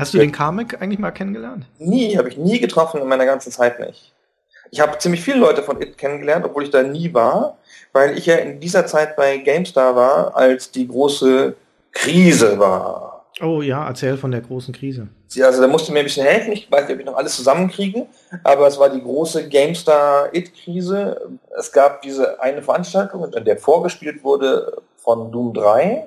Hast du den Kamek eigentlich mal kennengelernt? Nie, habe ich nie getroffen in meiner ganzen Zeit nicht. Ich habe ziemlich viele Leute von It kennengelernt, obwohl ich da nie war, weil ich ja in dieser Zeit bei GameStar war, als die große Krise war. Oh ja, erzähl von der großen Krise. Ja, also da musste mir ein bisschen helfen. Ich weiß nicht, ob ich noch alles zusammenkriege, aber es war die große GameStar It-Krise. Es gab diese eine Veranstaltung, an der vorgespielt wurde von Doom 3.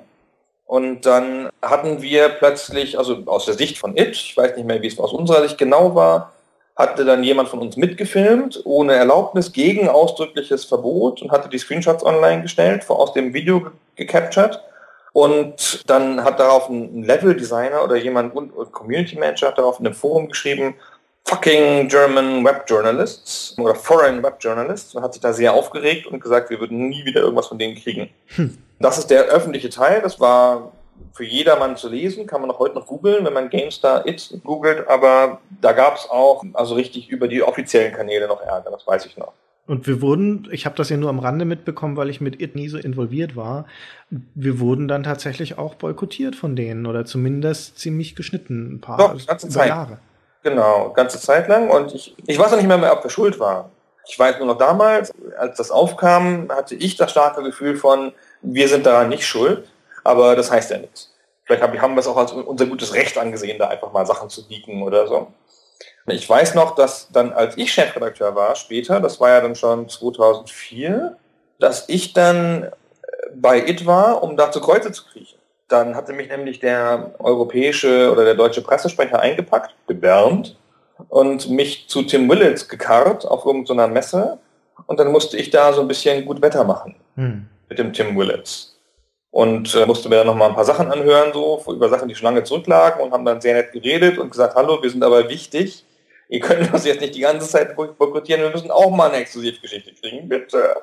Und dann hatten wir plötzlich, also aus der Sicht von It, ich weiß nicht mehr, wie es aus unserer Sicht genau war, hatte dann jemand von uns mitgefilmt, ohne Erlaubnis, gegen ausdrückliches Verbot und hatte die Screenshots online gestellt, aus dem Video gecaptured. Und dann hat darauf ein Level-Designer oder jemand, Community Manager hat darauf in einem Forum geschrieben, fucking German Web Journalists oder Foreign Web Journalists und hat sich da sehr aufgeregt und gesagt, wir würden nie wieder irgendwas von denen kriegen. Hm. Das ist der öffentliche Teil, das war für jedermann zu lesen, kann man auch heute noch googeln, wenn man GameStar It googelt, aber da gab es auch also richtig über die offiziellen Kanäle noch Ärger, das weiß ich noch. Und wir wurden, ich habe das ja nur am Rande mitbekommen, weil ich mit It nie so involviert war, wir wurden dann tatsächlich auch boykottiert von denen oder zumindest ziemlich geschnitten, ein paar Doch, ganze Zeit. Jahre. Genau, ganze Zeit lang und ich, ich weiß auch nicht mehr, mehr, ob wir schuld waren. Ich weiß nur noch damals, als das aufkam, hatte ich das starke Gefühl von, wir sind daran nicht schuld aber das heißt ja nichts. Vielleicht haben wir es auch als unser gutes Recht angesehen, da einfach mal Sachen zu leaken oder so. Ich weiß noch, dass dann, als ich Chefredakteur war, später, das war ja dann schon 2004, dass ich dann äh, bei IT war, um da zu Kreuze zu kriechen. Dann hatte mich nämlich der europäische oder der deutsche Pressesprecher eingepackt, gebärmt, und mich zu Tim Willits gekarrt auf irgendeiner Messe. Und dann musste ich da so ein bisschen gut Wetter machen hm. mit dem Tim Willits und äh, musste mir dann noch mal ein paar Sachen anhören, so über Sachen, die schon lange zurücklagen und haben dann sehr nett geredet und gesagt, hallo, wir sind aber wichtig. Ihr könnt uns jetzt nicht die ganze Zeit boykottieren, wir müssen auch mal eine Exklusivgeschichte kriegen, bitte.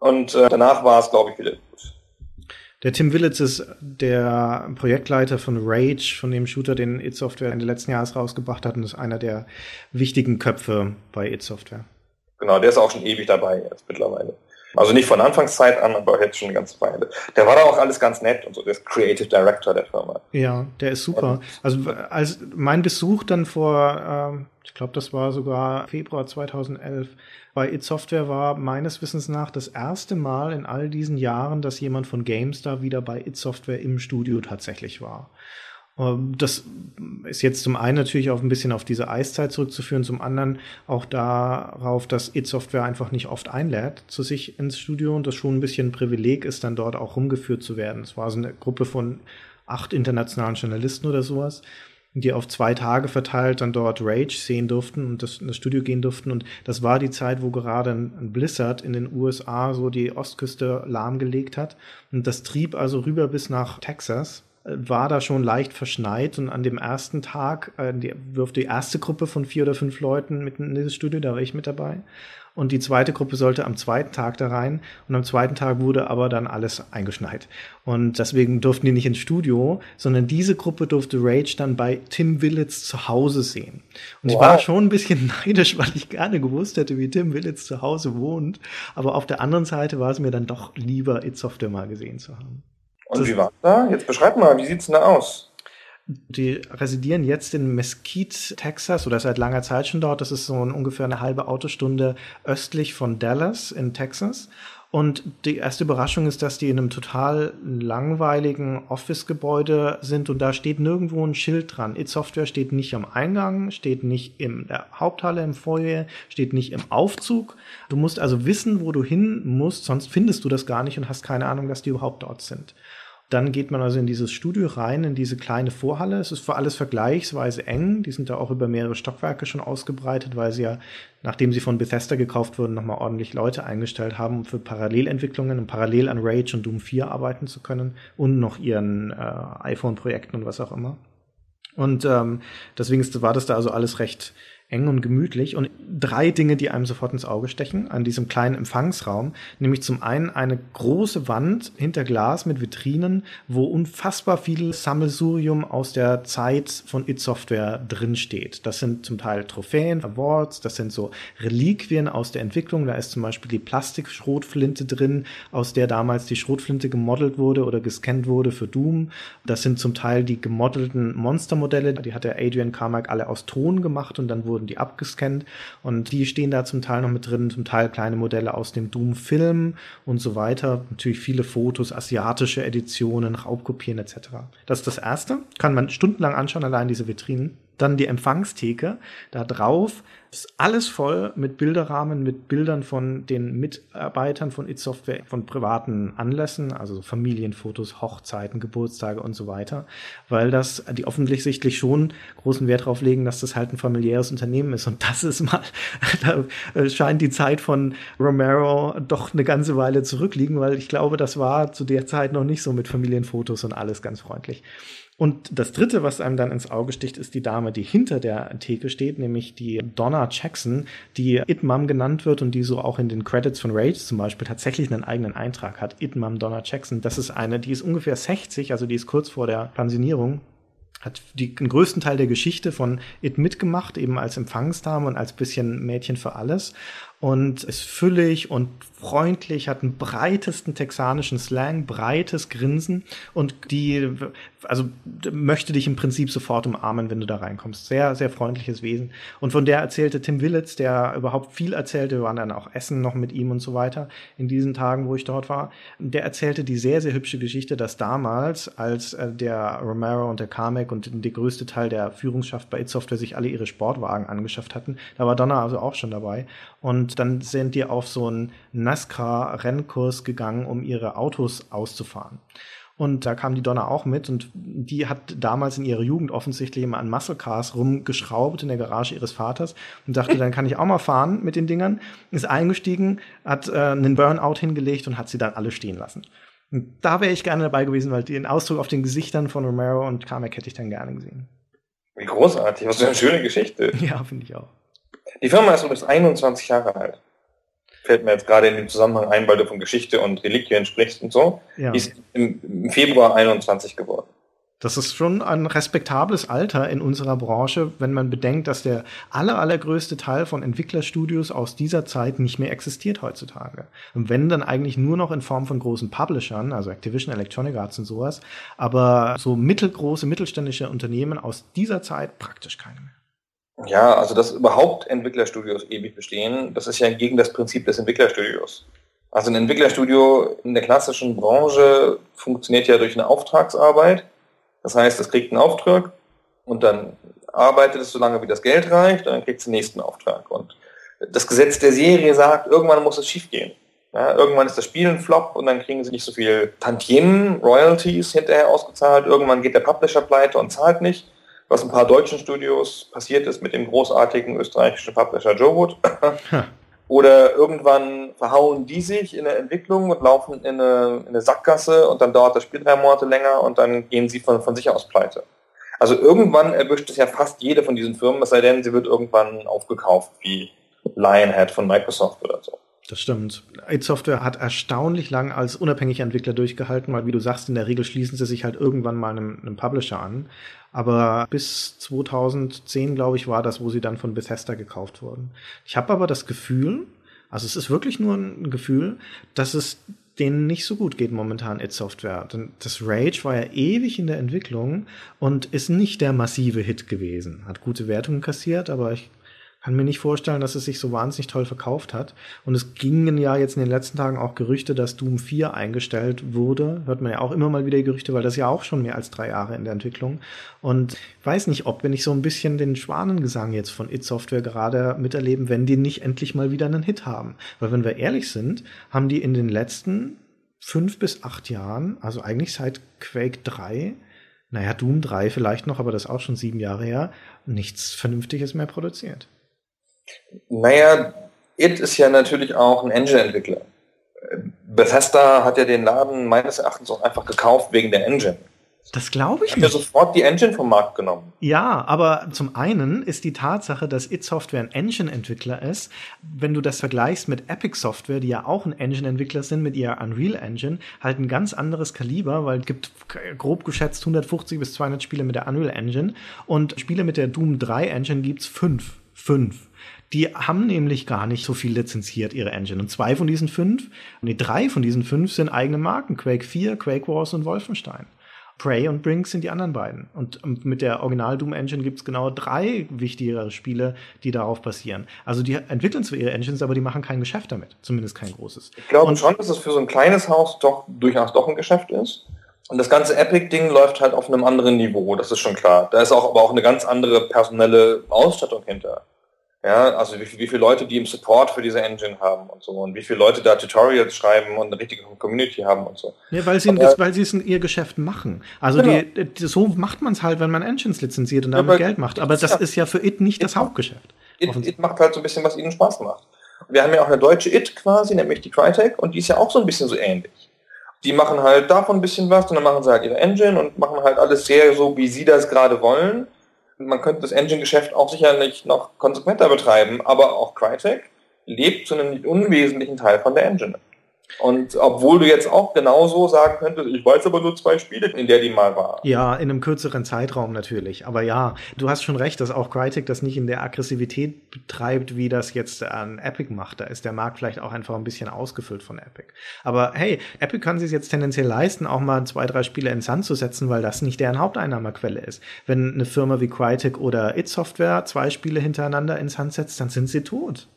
Und äh, danach war es, glaube ich, wieder gut. Der Tim Willits ist der Projektleiter von Rage, von dem Shooter, den It Software Ende letzten Jahres rausgebracht hat und ist einer der wichtigen Köpfe bei It Software. Genau, der ist auch schon ewig dabei jetzt mittlerweile. Also nicht von Anfangszeit an, aber jetzt schon eine ganze Weile. Der war da auch alles ganz nett und so, der ist Creative Director der Firma. Ja, der ist super. Also als mein Besuch dann vor, ähm, ich glaube, das war sogar Februar 2011 bei It Software war meines Wissens nach das erste Mal in all diesen Jahren, dass jemand von GameStar wieder bei It Software im Studio tatsächlich war. Ähm, das ist jetzt zum einen natürlich auch ein bisschen auf diese Eiszeit zurückzuführen, zum anderen auch darauf, dass It Software einfach nicht oft einlädt zu sich ins Studio und das schon ein bisschen ein Privileg ist, dann dort auch rumgeführt zu werden. Es war so eine Gruppe von acht internationalen Journalisten oder sowas, die auf zwei Tage verteilt dann dort Rage sehen durften und das, in das Studio gehen durften. Und das war die Zeit, wo gerade ein Blizzard in den USA so die Ostküste lahmgelegt hat. Und das trieb also rüber bis nach Texas war da schon leicht verschneit und an dem ersten Tag äh, die, wirft die erste Gruppe von vier oder fünf Leuten mitten in dieses Studio, da war ich mit dabei. Und die zweite Gruppe sollte am zweiten Tag da rein. Und am zweiten Tag wurde aber dann alles eingeschneit. Und deswegen durften die nicht ins Studio, sondern diese Gruppe durfte Rage dann bei Tim Willits zu Hause sehen. Und wow. ich war schon ein bisschen neidisch, weil ich gerne gewusst hätte, wie Tim Willits zu Hause wohnt. Aber auf der anderen Seite war es mir dann doch lieber, It Software mal gesehen zu haben. Und wie war da? Jetzt beschreib mal, wie sieht's denn da aus? Die residieren jetzt in Mesquite, Texas, oder seit langer Zeit schon dort. Das ist so ungefähr eine halbe Autostunde östlich von Dallas in Texas. Und die erste Überraschung ist, dass die in einem total langweiligen Office-Gebäude sind und da steht nirgendwo ein Schild dran. It Software steht nicht am Eingang, steht nicht in der Haupthalle im Foyer, steht nicht im Aufzug. Du musst also wissen, wo du hin musst, sonst findest du das gar nicht und hast keine Ahnung, dass die überhaupt dort sind. Dann geht man also in dieses Studio rein, in diese kleine Vorhalle. Es ist für alles vergleichsweise eng. Die sind da auch über mehrere Stockwerke schon ausgebreitet, weil sie ja, nachdem sie von Bethesda gekauft wurden, nochmal ordentlich Leute eingestellt haben, um für Parallelentwicklungen und parallel an Rage und Doom 4 arbeiten zu können und noch ihren äh, iPhone-Projekten und was auch immer. Und ähm, deswegen war das da also alles recht eng und gemütlich und drei Dinge, die einem sofort ins Auge stechen an diesem kleinen Empfangsraum, nämlich zum einen eine große Wand hinter Glas mit Vitrinen, wo unfassbar viel Sammelsurium aus der Zeit von It Software drin steht. Das sind zum Teil Trophäen, Awards, das sind so Reliquien aus der Entwicklung. Da ist zum Beispiel die Plastikschrotflinte drin, aus der damals die Schrotflinte gemodelt wurde oder gescannt wurde für Doom. Das sind zum Teil die gemodelten Monstermodelle, die hat der Adrian Carmack alle aus Ton gemacht und dann wurden die abgescannt und die stehen da zum Teil noch mit drin, zum Teil kleine Modelle aus dem Doom-Film und so weiter. Natürlich viele Fotos, asiatische Editionen, Raubkopien etc. Das ist das Erste. Kann man stundenlang anschauen, allein diese Vitrinen. Dann die Empfangstheke. Da drauf ist alles voll mit Bilderrahmen, mit Bildern von den Mitarbeitern von It Software, von privaten Anlässen, also Familienfotos, Hochzeiten, Geburtstage und so weiter, weil das, die offensichtlich schon großen Wert darauf legen, dass das halt ein familiäres Unternehmen ist. Und das ist mal, da scheint die Zeit von Romero doch eine ganze Weile zurückliegen, weil ich glaube, das war zu der Zeit noch nicht so mit Familienfotos und alles ganz freundlich. Und das dritte, was einem dann ins Auge sticht, ist die Dame, die hinter der Theke steht, nämlich die Donna Jackson, die It Mom genannt wird und die so auch in den Credits von Rage zum Beispiel tatsächlich einen eigenen Eintrag hat. It Mom Donna Jackson. Das ist eine, die ist ungefähr 60, also die ist kurz vor der Pensionierung hat die, den größten Teil der Geschichte von It mitgemacht, eben als Empfangsdame und als bisschen Mädchen für alles und ist füllig und freundlich, hat einen breitesten texanischen Slang, breites Grinsen und die, also möchte dich im Prinzip sofort umarmen, wenn du da reinkommst. Sehr, sehr freundliches Wesen. Und von der erzählte Tim Willits, der überhaupt viel erzählte, wir waren dann auch essen noch mit ihm und so weiter in diesen Tagen, wo ich dort war. Der erzählte die sehr, sehr hübsche Geschichte, dass damals, als äh, der Romero und der Carmack und der größte Teil der Führungsschaft bei It Software sich alle ihre Sportwagen angeschafft hatten, da war Donna also auch schon dabei. Und dann sind die auf so einen NASCAR-Rennkurs gegangen, um ihre Autos auszufahren. Und da kam die Donna auch mit und die hat damals in ihrer Jugend offensichtlich immer an Muscle Cars rumgeschraubt in der Garage ihres Vaters und dachte, dann kann ich auch mal fahren mit den Dingern. Ist eingestiegen, hat äh, einen Burnout hingelegt und hat sie dann alle stehen lassen. Und da wäre ich gerne dabei gewesen, weil den Ausdruck auf den Gesichtern von Romero und Carmack hätte ich dann gerne gesehen. Wie großartig, was für eine schöne Geschichte. Ja, finde ich auch. Die Firma ist übrigens 21 Jahre alt. Fällt mir jetzt gerade in dem Zusammenhang ein, weil du von Geschichte und Reliquien sprichst und so. Ja. Die ist im, im Februar 21 geworden. Das ist schon ein respektables Alter in unserer Branche, wenn man bedenkt, dass der aller, allergrößte Teil von Entwicklerstudios aus dieser Zeit nicht mehr existiert heutzutage. Und wenn dann eigentlich nur noch in Form von großen Publishern, also Activision, Electronic Arts und sowas, aber so mittelgroße, mittelständische Unternehmen aus dieser Zeit praktisch keine mehr. Ja, also dass überhaupt Entwicklerstudios ewig bestehen, das ist ja gegen das Prinzip des Entwicklerstudios. Also ein Entwicklerstudio in der klassischen Branche funktioniert ja durch eine Auftragsarbeit. Das heißt, es kriegt einen Auftrag und dann arbeitet es so lange, wie das Geld reicht, und dann kriegt es den nächsten Auftrag. Und das Gesetz der Serie sagt, irgendwann muss es schiefgehen. Ja, irgendwann ist das Spiel ein Flop und dann kriegen sie nicht so viel Tantiemen, Royalties hinterher ausgezahlt. Irgendwann geht der Publisher pleite und zahlt nicht was ein paar deutschen Studios passiert ist mit dem großartigen österreichischen Publisher Joe Wood. Oder irgendwann verhauen die sich in der Entwicklung und laufen in eine, in eine, Sackgasse und dann dauert das Spiel drei Monate länger und dann gehen sie von, von sich aus pleite. Also irgendwann erwischt es ja fast jede von diesen Firmen, es sei denn, sie wird irgendwann aufgekauft, wie Lionhead von Microsoft oder so. Das stimmt. id Software hat erstaunlich lang als unabhängiger Entwickler durchgehalten, weil wie du sagst, in der Regel schließen sie sich halt irgendwann mal einem, einem Publisher an. Aber bis 2010, glaube ich, war das, wo sie dann von Bethesda gekauft wurden. Ich habe aber das Gefühl, also es ist wirklich nur ein Gefühl, dass es denen nicht so gut geht momentan id Software. Denn das Rage war ja ewig in der Entwicklung und ist nicht der massive Hit gewesen. Hat gute Wertungen kassiert, aber ich kann mir nicht vorstellen, dass es sich so wahnsinnig toll verkauft hat. Und es gingen ja jetzt in den letzten Tagen auch Gerüchte, dass Doom 4 eingestellt wurde. Hört man ja auch immer mal wieder Gerüchte, weil das ja auch schon mehr als drei Jahre in der Entwicklung. Und weiß nicht, ob wenn ich so ein bisschen den Schwanengesang jetzt von It Software gerade miterleben, wenn die nicht endlich mal wieder einen Hit haben. Weil wenn wir ehrlich sind, haben die in den letzten fünf bis acht Jahren, also eigentlich seit Quake 3, naja, Doom 3 vielleicht noch, aber das auch schon sieben Jahre her, nichts Vernünftiges mehr produziert. Naja, It ist ja natürlich auch ein Engine-Entwickler. Bethesda hat ja den Laden meines Erachtens auch einfach gekauft wegen der Engine. Das glaube ich nicht. Ich habe sofort die Engine vom Markt genommen. Ja, aber zum einen ist die Tatsache, dass It Software ein Engine-Entwickler ist, wenn du das vergleichst mit Epic Software, die ja auch ein Engine-Entwickler sind mit ihrer Unreal Engine, halt ein ganz anderes Kaliber, weil es gibt grob geschätzt 150 bis 200 Spiele mit der Unreal Engine und Spiele mit der Doom 3 Engine gibt's fünf. Fünf. Die haben nämlich gar nicht so viel lizenziert, ihre Engine. Und zwei von diesen fünf, nee, drei von diesen fünf sind eigene Marken. Quake 4, Quake Wars und Wolfenstein. Prey und Brink sind die anderen beiden. Und mit der Original Doom Engine gibt es genau drei wichtigere Spiele, die darauf basieren. Also die entwickeln zwar ihre Engines, aber die machen kein Geschäft damit. Zumindest kein großes. Ich glaube und schon, dass es für so ein kleines Haus doch durchaus doch ein Geschäft ist. Und das ganze Epic-Ding läuft halt auf einem anderen Niveau, das ist schon klar. Da ist auch aber auch eine ganz andere personelle Ausstattung hinter. Ja, also wie, wie viele Leute, die im Support für diese Engine haben und so und wie viele Leute da Tutorials schreiben und eine richtige Community haben und so. Ja, weil sie, Aber, das, weil sie es in ihr Geschäft machen. Also genau. die, die, so macht man es halt, wenn man Engines lizenziert und damit ja, Geld macht. Aber das ja, ist ja für It nicht It das Hauptgeschäft. It, It, macht halt so ein bisschen, was ihnen Spaß macht. Wir haben ja auch eine deutsche It quasi, nämlich die Crytek, und die ist ja auch so ein bisschen so ähnlich. Die machen halt davon ein bisschen was und dann machen sie halt ihre Engine und machen halt alles sehr so, wie sie das gerade wollen man könnte das Engine-Geschäft auch sicherlich noch konsequenter betreiben, aber auch Crytek lebt zu einem unwesentlichen Teil von der Engine. Und obwohl du jetzt auch genauso sagen könntest, ich weiß aber nur zwei Spiele, in der die mal war. Ja, in einem kürzeren Zeitraum natürlich. Aber ja, du hast schon recht, dass auch Crytek das nicht in der Aggressivität betreibt, wie das jetzt an Epic macht. Da ist der Markt vielleicht auch einfach ein bisschen ausgefüllt von Epic. Aber hey, Epic kann sich jetzt tendenziell leisten, auch mal zwei, drei Spiele ins Sand zu setzen, weil das nicht deren Haupteinnahmequelle ist. Wenn eine Firma wie Crytek oder It Software zwei Spiele hintereinander ins Sand setzt, dann sind sie tot.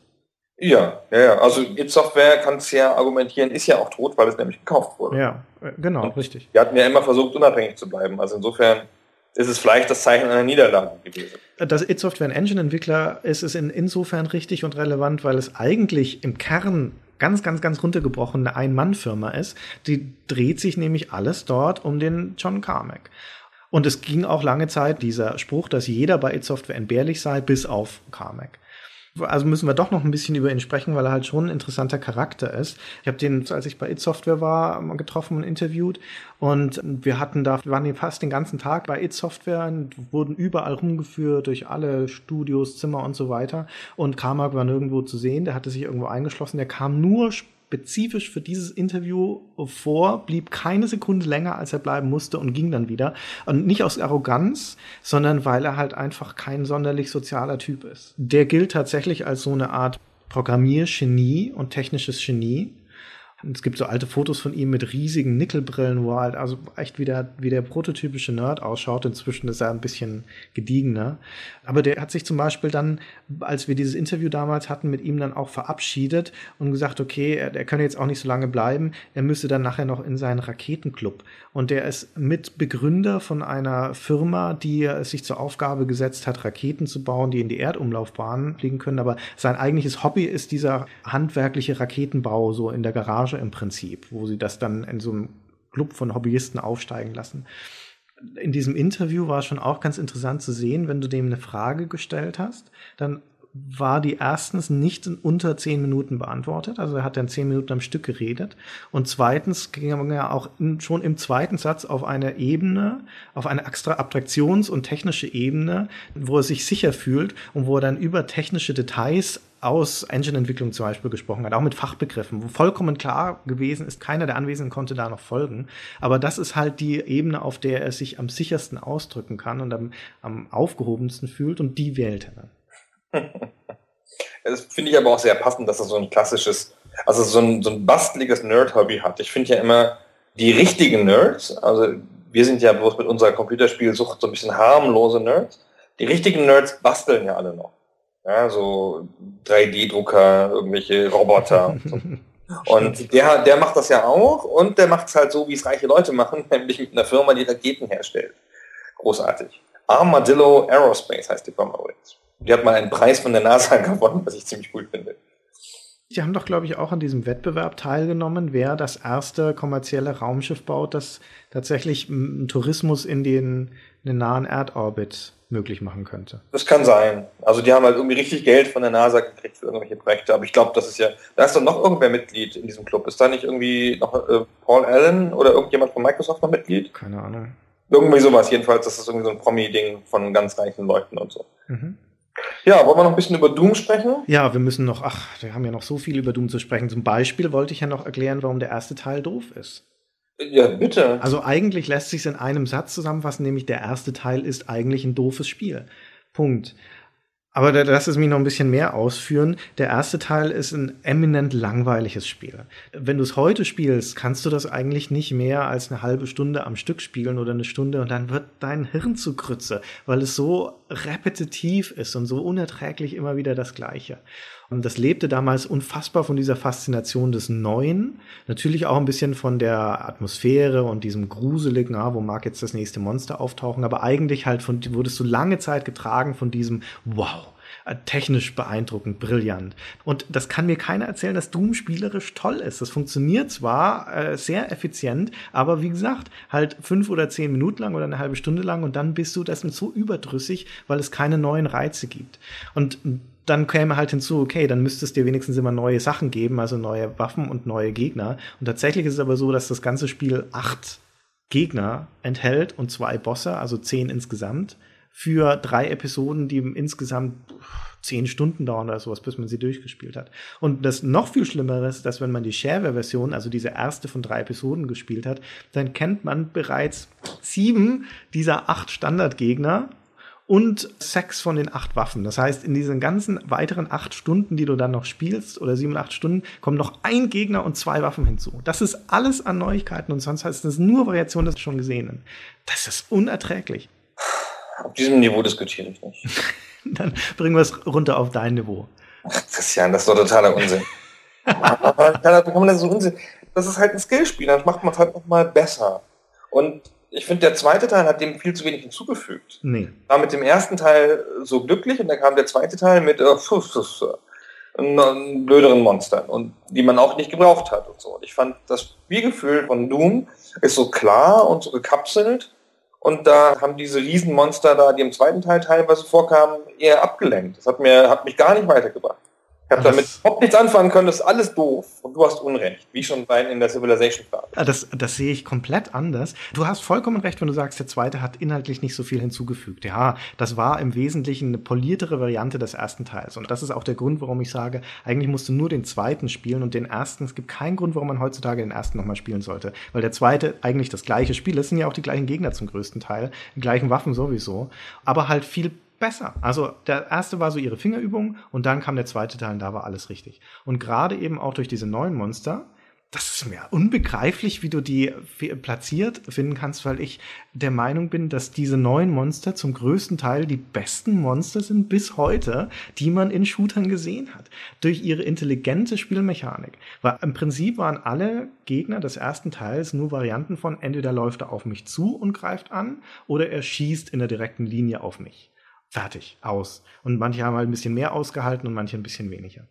Ja, ja, ja. Also It Software kannst ja argumentieren, ist ja auch tot, weil es nämlich gekauft wurde. Ja, genau, Und richtig. Wir hatten ja immer versucht, unabhängig zu bleiben. Also insofern ist es vielleicht das Zeichen einer Niederlage gewesen. Dass It Software ein Engine-Entwickler ist, ist in, insofern richtig und relevant, weil es eigentlich im Kern ganz, ganz, ganz runtergebrochen eine Ein-Mann-Firma ist. Die dreht sich nämlich alles dort um den John Carmack. Und es ging auch lange Zeit dieser Spruch, dass jeder bei It Software entbehrlich sei, bis auf Carmack also müssen wir doch noch ein bisschen über ihn sprechen, weil er halt schon ein interessanter Charakter ist. Ich habe den, als ich bei It Software war, getroffen und interviewt. Und wir hatten da, wir waren fast den ganzen Tag bei It Software und wurden überall rumgeführt durch alle Studios, Zimmer und so weiter. Und Carmack war nirgendwo zu sehen, der hatte sich irgendwo eingeschlossen, der kam nur spezifisch für dieses Interview vor, blieb keine Sekunde länger, als er bleiben musste und ging dann wieder. Und nicht aus Arroganz, sondern weil er halt einfach kein sonderlich sozialer Typ ist. Der gilt tatsächlich als so eine Art Programmiergenie und technisches Genie. Es gibt so alte Fotos von ihm mit riesigen Nickelbrillen, wo er halt also echt wie der, wie der prototypische Nerd ausschaut. Inzwischen ist er ein bisschen gediegener. Aber der hat sich zum Beispiel dann, als wir dieses Interview damals hatten, mit ihm dann auch verabschiedet und gesagt, okay, er, er könne jetzt auch nicht so lange bleiben. Er müsste dann nachher noch in seinen Raketenclub. Und der ist Mitbegründer von einer Firma, die es sich zur Aufgabe gesetzt hat, Raketen zu bauen, die in die Erdumlaufbahn fliegen können. Aber sein eigentliches Hobby ist dieser handwerkliche Raketenbau, so in der Garage Garage im Prinzip, wo sie das dann in so einem Club von Hobbyisten aufsteigen lassen. In diesem Interview war es schon auch ganz interessant zu sehen, wenn du dem eine Frage gestellt hast, dann war die erstens nicht in unter zehn Minuten beantwortet, also er hat dann zehn Minuten am Stück geredet. Und zweitens ging er auch in, schon im zweiten Satz auf eine Ebene, auf eine extra Abstraktions- und technische Ebene, wo er sich sicher fühlt und wo er dann über technische Details aus Engine-Entwicklung zum Beispiel gesprochen hat, auch mit Fachbegriffen, wo vollkommen klar gewesen ist, keiner der Anwesenden konnte da noch folgen. Aber das ist halt die Ebene, auf der er sich am sichersten ausdrücken kann und am, am aufgehobensten fühlt und die wählt er dann. Das finde ich aber auch sehr passend, dass er so ein klassisches, also so ein, so ein basteliges Nerd-Hobby hat. Ich finde ja immer, die richtigen Nerds, also wir sind ja bloß mit unserer Computerspielsucht so ein bisschen harmlose Nerds, die richtigen Nerds basteln ja alle noch. Ja, so 3D-Drucker, irgendwelche Roboter. Und, so. und der, der macht das ja auch und der macht es halt so, wie es reiche Leute machen, nämlich mit einer Firma, die Raketen herstellt. Großartig. Armadillo Aerospace heißt die Firma übrigens. Die hat mal einen Preis von der NASA gewonnen, was ich ziemlich cool finde. Die haben doch, glaube ich, auch an diesem Wettbewerb teilgenommen, wer das erste kommerzielle Raumschiff baut, das tatsächlich einen Tourismus in den, in den nahen Erdorbit möglich machen könnte. Das kann sein. Also die haben halt irgendwie richtig Geld von der NASA gekriegt für irgendwelche Projekte, aber ich glaube, das ist ja, da ist doch noch irgendwer Mitglied in diesem Club. Ist da nicht irgendwie noch äh, Paul Allen oder irgendjemand von Microsoft noch Mitglied? Keine Ahnung. Irgendwie sowas, jedenfalls, das ist irgendwie so ein Promi-Ding von ganz reichen Leuten und so. Mhm. Ja, wollen wir noch ein bisschen über Doom sprechen? Ja, wir müssen noch, ach, wir haben ja noch so viel über Doom zu sprechen. Zum Beispiel wollte ich ja noch erklären, warum der erste Teil doof ist. Ja, bitte. Also eigentlich lässt sich in einem Satz zusammenfassen, nämlich der erste Teil ist eigentlich ein doofes Spiel. Punkt. Aber da, lass es mich noch ein bisschen mehr ausführen. Der erste Teil ist ein eminent langweiliges Spiel. Wenn du es heute spielst, kannst du das eigentlich nicht mehr als eine halbe Stunde am Stück spielen oder eine Stunde und dann wird dein Hirn zu Krütze, weil es so repetitiv ist und so unerträglich immer wieder das Gleiche. Das lebte damals unfassbar von dieser Faszination des Neuen. Natürlich auch ein bisschen von der Atmosphäre und diesem Gruseligen, ah, wo mag jetzt das nächste Monster auftauchen, aber eigentlich halt von, wurdest du lange Zeit getragen von diesem Wow äh, technisch beeindruckend, brillant. Und das kann mir keiner erzählen, dass Doom spielerisch toll ist. Das funktioniert zwar äh, sehr effizient, aber wie gesagt, halt fünf oder zehn Minuten lang oder eine halbe Stunde lang und dann bist du das so überdrüssig, weil es keine neuen Reize gibt. Und dann käme halt hinzu, okay, dann müsste es dir wenigstens immer neue Sachen geben, also neue Waffen und neue Gegner. Und tatsächlich ist es aber so, dass das ganze Spiel acht Gegner enthält und zwei Bosse, also zehn insgesamt, für drei Episoden, die insgesamt zehn Stunden dauern oder sowas, bis man sie durchgespielt hat. Und das noch viel Schlimmere ist, dass wenn man die Shareware-Version, also diese erste von drei Episoden gespielt hat, dann kennt man bereits sieben dieser acht Standardgegner und sechs von den acht Waffen. Das heißt, in diesen ganzen weiteren acht Stunden, die du dann noch spielst, oder sieben, acht Stunden, kommen noch ein Gegner und zwei Waffen hinzu. Das ist alles an Neuigkeiten und sonst heißt es nur Variation des schon Gesehenen. Das ist unerträglich. Auf diesem Niveau diskutiere ich nicht. dann bringen wir es runter auf dein Niveau. Ach, Christian, das ist doch totaler Unsinn. Wie kann man das so Unsinn? Das ist halt ein Skillspiel, dann macht man es halt nochmal besser. Und ich finde, der zweite Teil hat dem viel zu wenig hinzugefügt. Nee. War mit dem ersten Teil so glücklich und dann kam der zweite Teil mit äh, blöderen Monstern und die man auch nicht gebraucht hat und so. Und ich fand das Spielgefühl von Doom ist so klar und so gekapselt und da haben diese Riesenmonster da, die im zweiten Teil teilweise vorkamen, eher abgelenkt. Das hat mir hat mich gar nicht weitergebracht. Ich habe damit überhaupt nichts anfangen können, das ist alles doof. Und du hast Unrecht, wie schon bei in der Civilization-Phase. Ah, das, das sehe ich komplett anders. Du hast vollkommen recht, wenn du sagst, der zweite hat inhaltlich nicht so viel hinzugefügt. Ja, das war im Wesentlichen eine poliertere Variante des ersten Teils. Und das ist auch der Grund, warum ich sage, eigentlich musst du nur den zweiten spielen und den ersten. Es gibt keinen Grund, warum man heutzutage den ersten nochmal spielen sollte. Weil der zweite eigentlich das gleiche Spiel ist, Es sind ja auch die gleichen Gegner zum größten Teil, die gleichen Waffen sowieso, aber halt viel besser. Also der erste war so ihre Fingerübung und dann kam der zweite Teil und da war alles richtig. Und gerade eben auch durch diese neuen Monster, das ist mir unbegreiflich, wie du die platziert finden kannst, weil ich der Meinung bin, dass diese neuen Monster zum größten Teil die besten Monster sind bis heute, die man in Shootern gesehen hat. Durch ihre intelligente Spielmechanik. Weil im Prinzip waren alle Gegner des ersten Teils nur Varianten von entweder läuft er auf mich zu und greift an oder er schießt in der direkten Linie auf mich. Fertig, aus. Und manche haben halt ein bisschen mehr ausgehalten und manche ein bisschen weniger.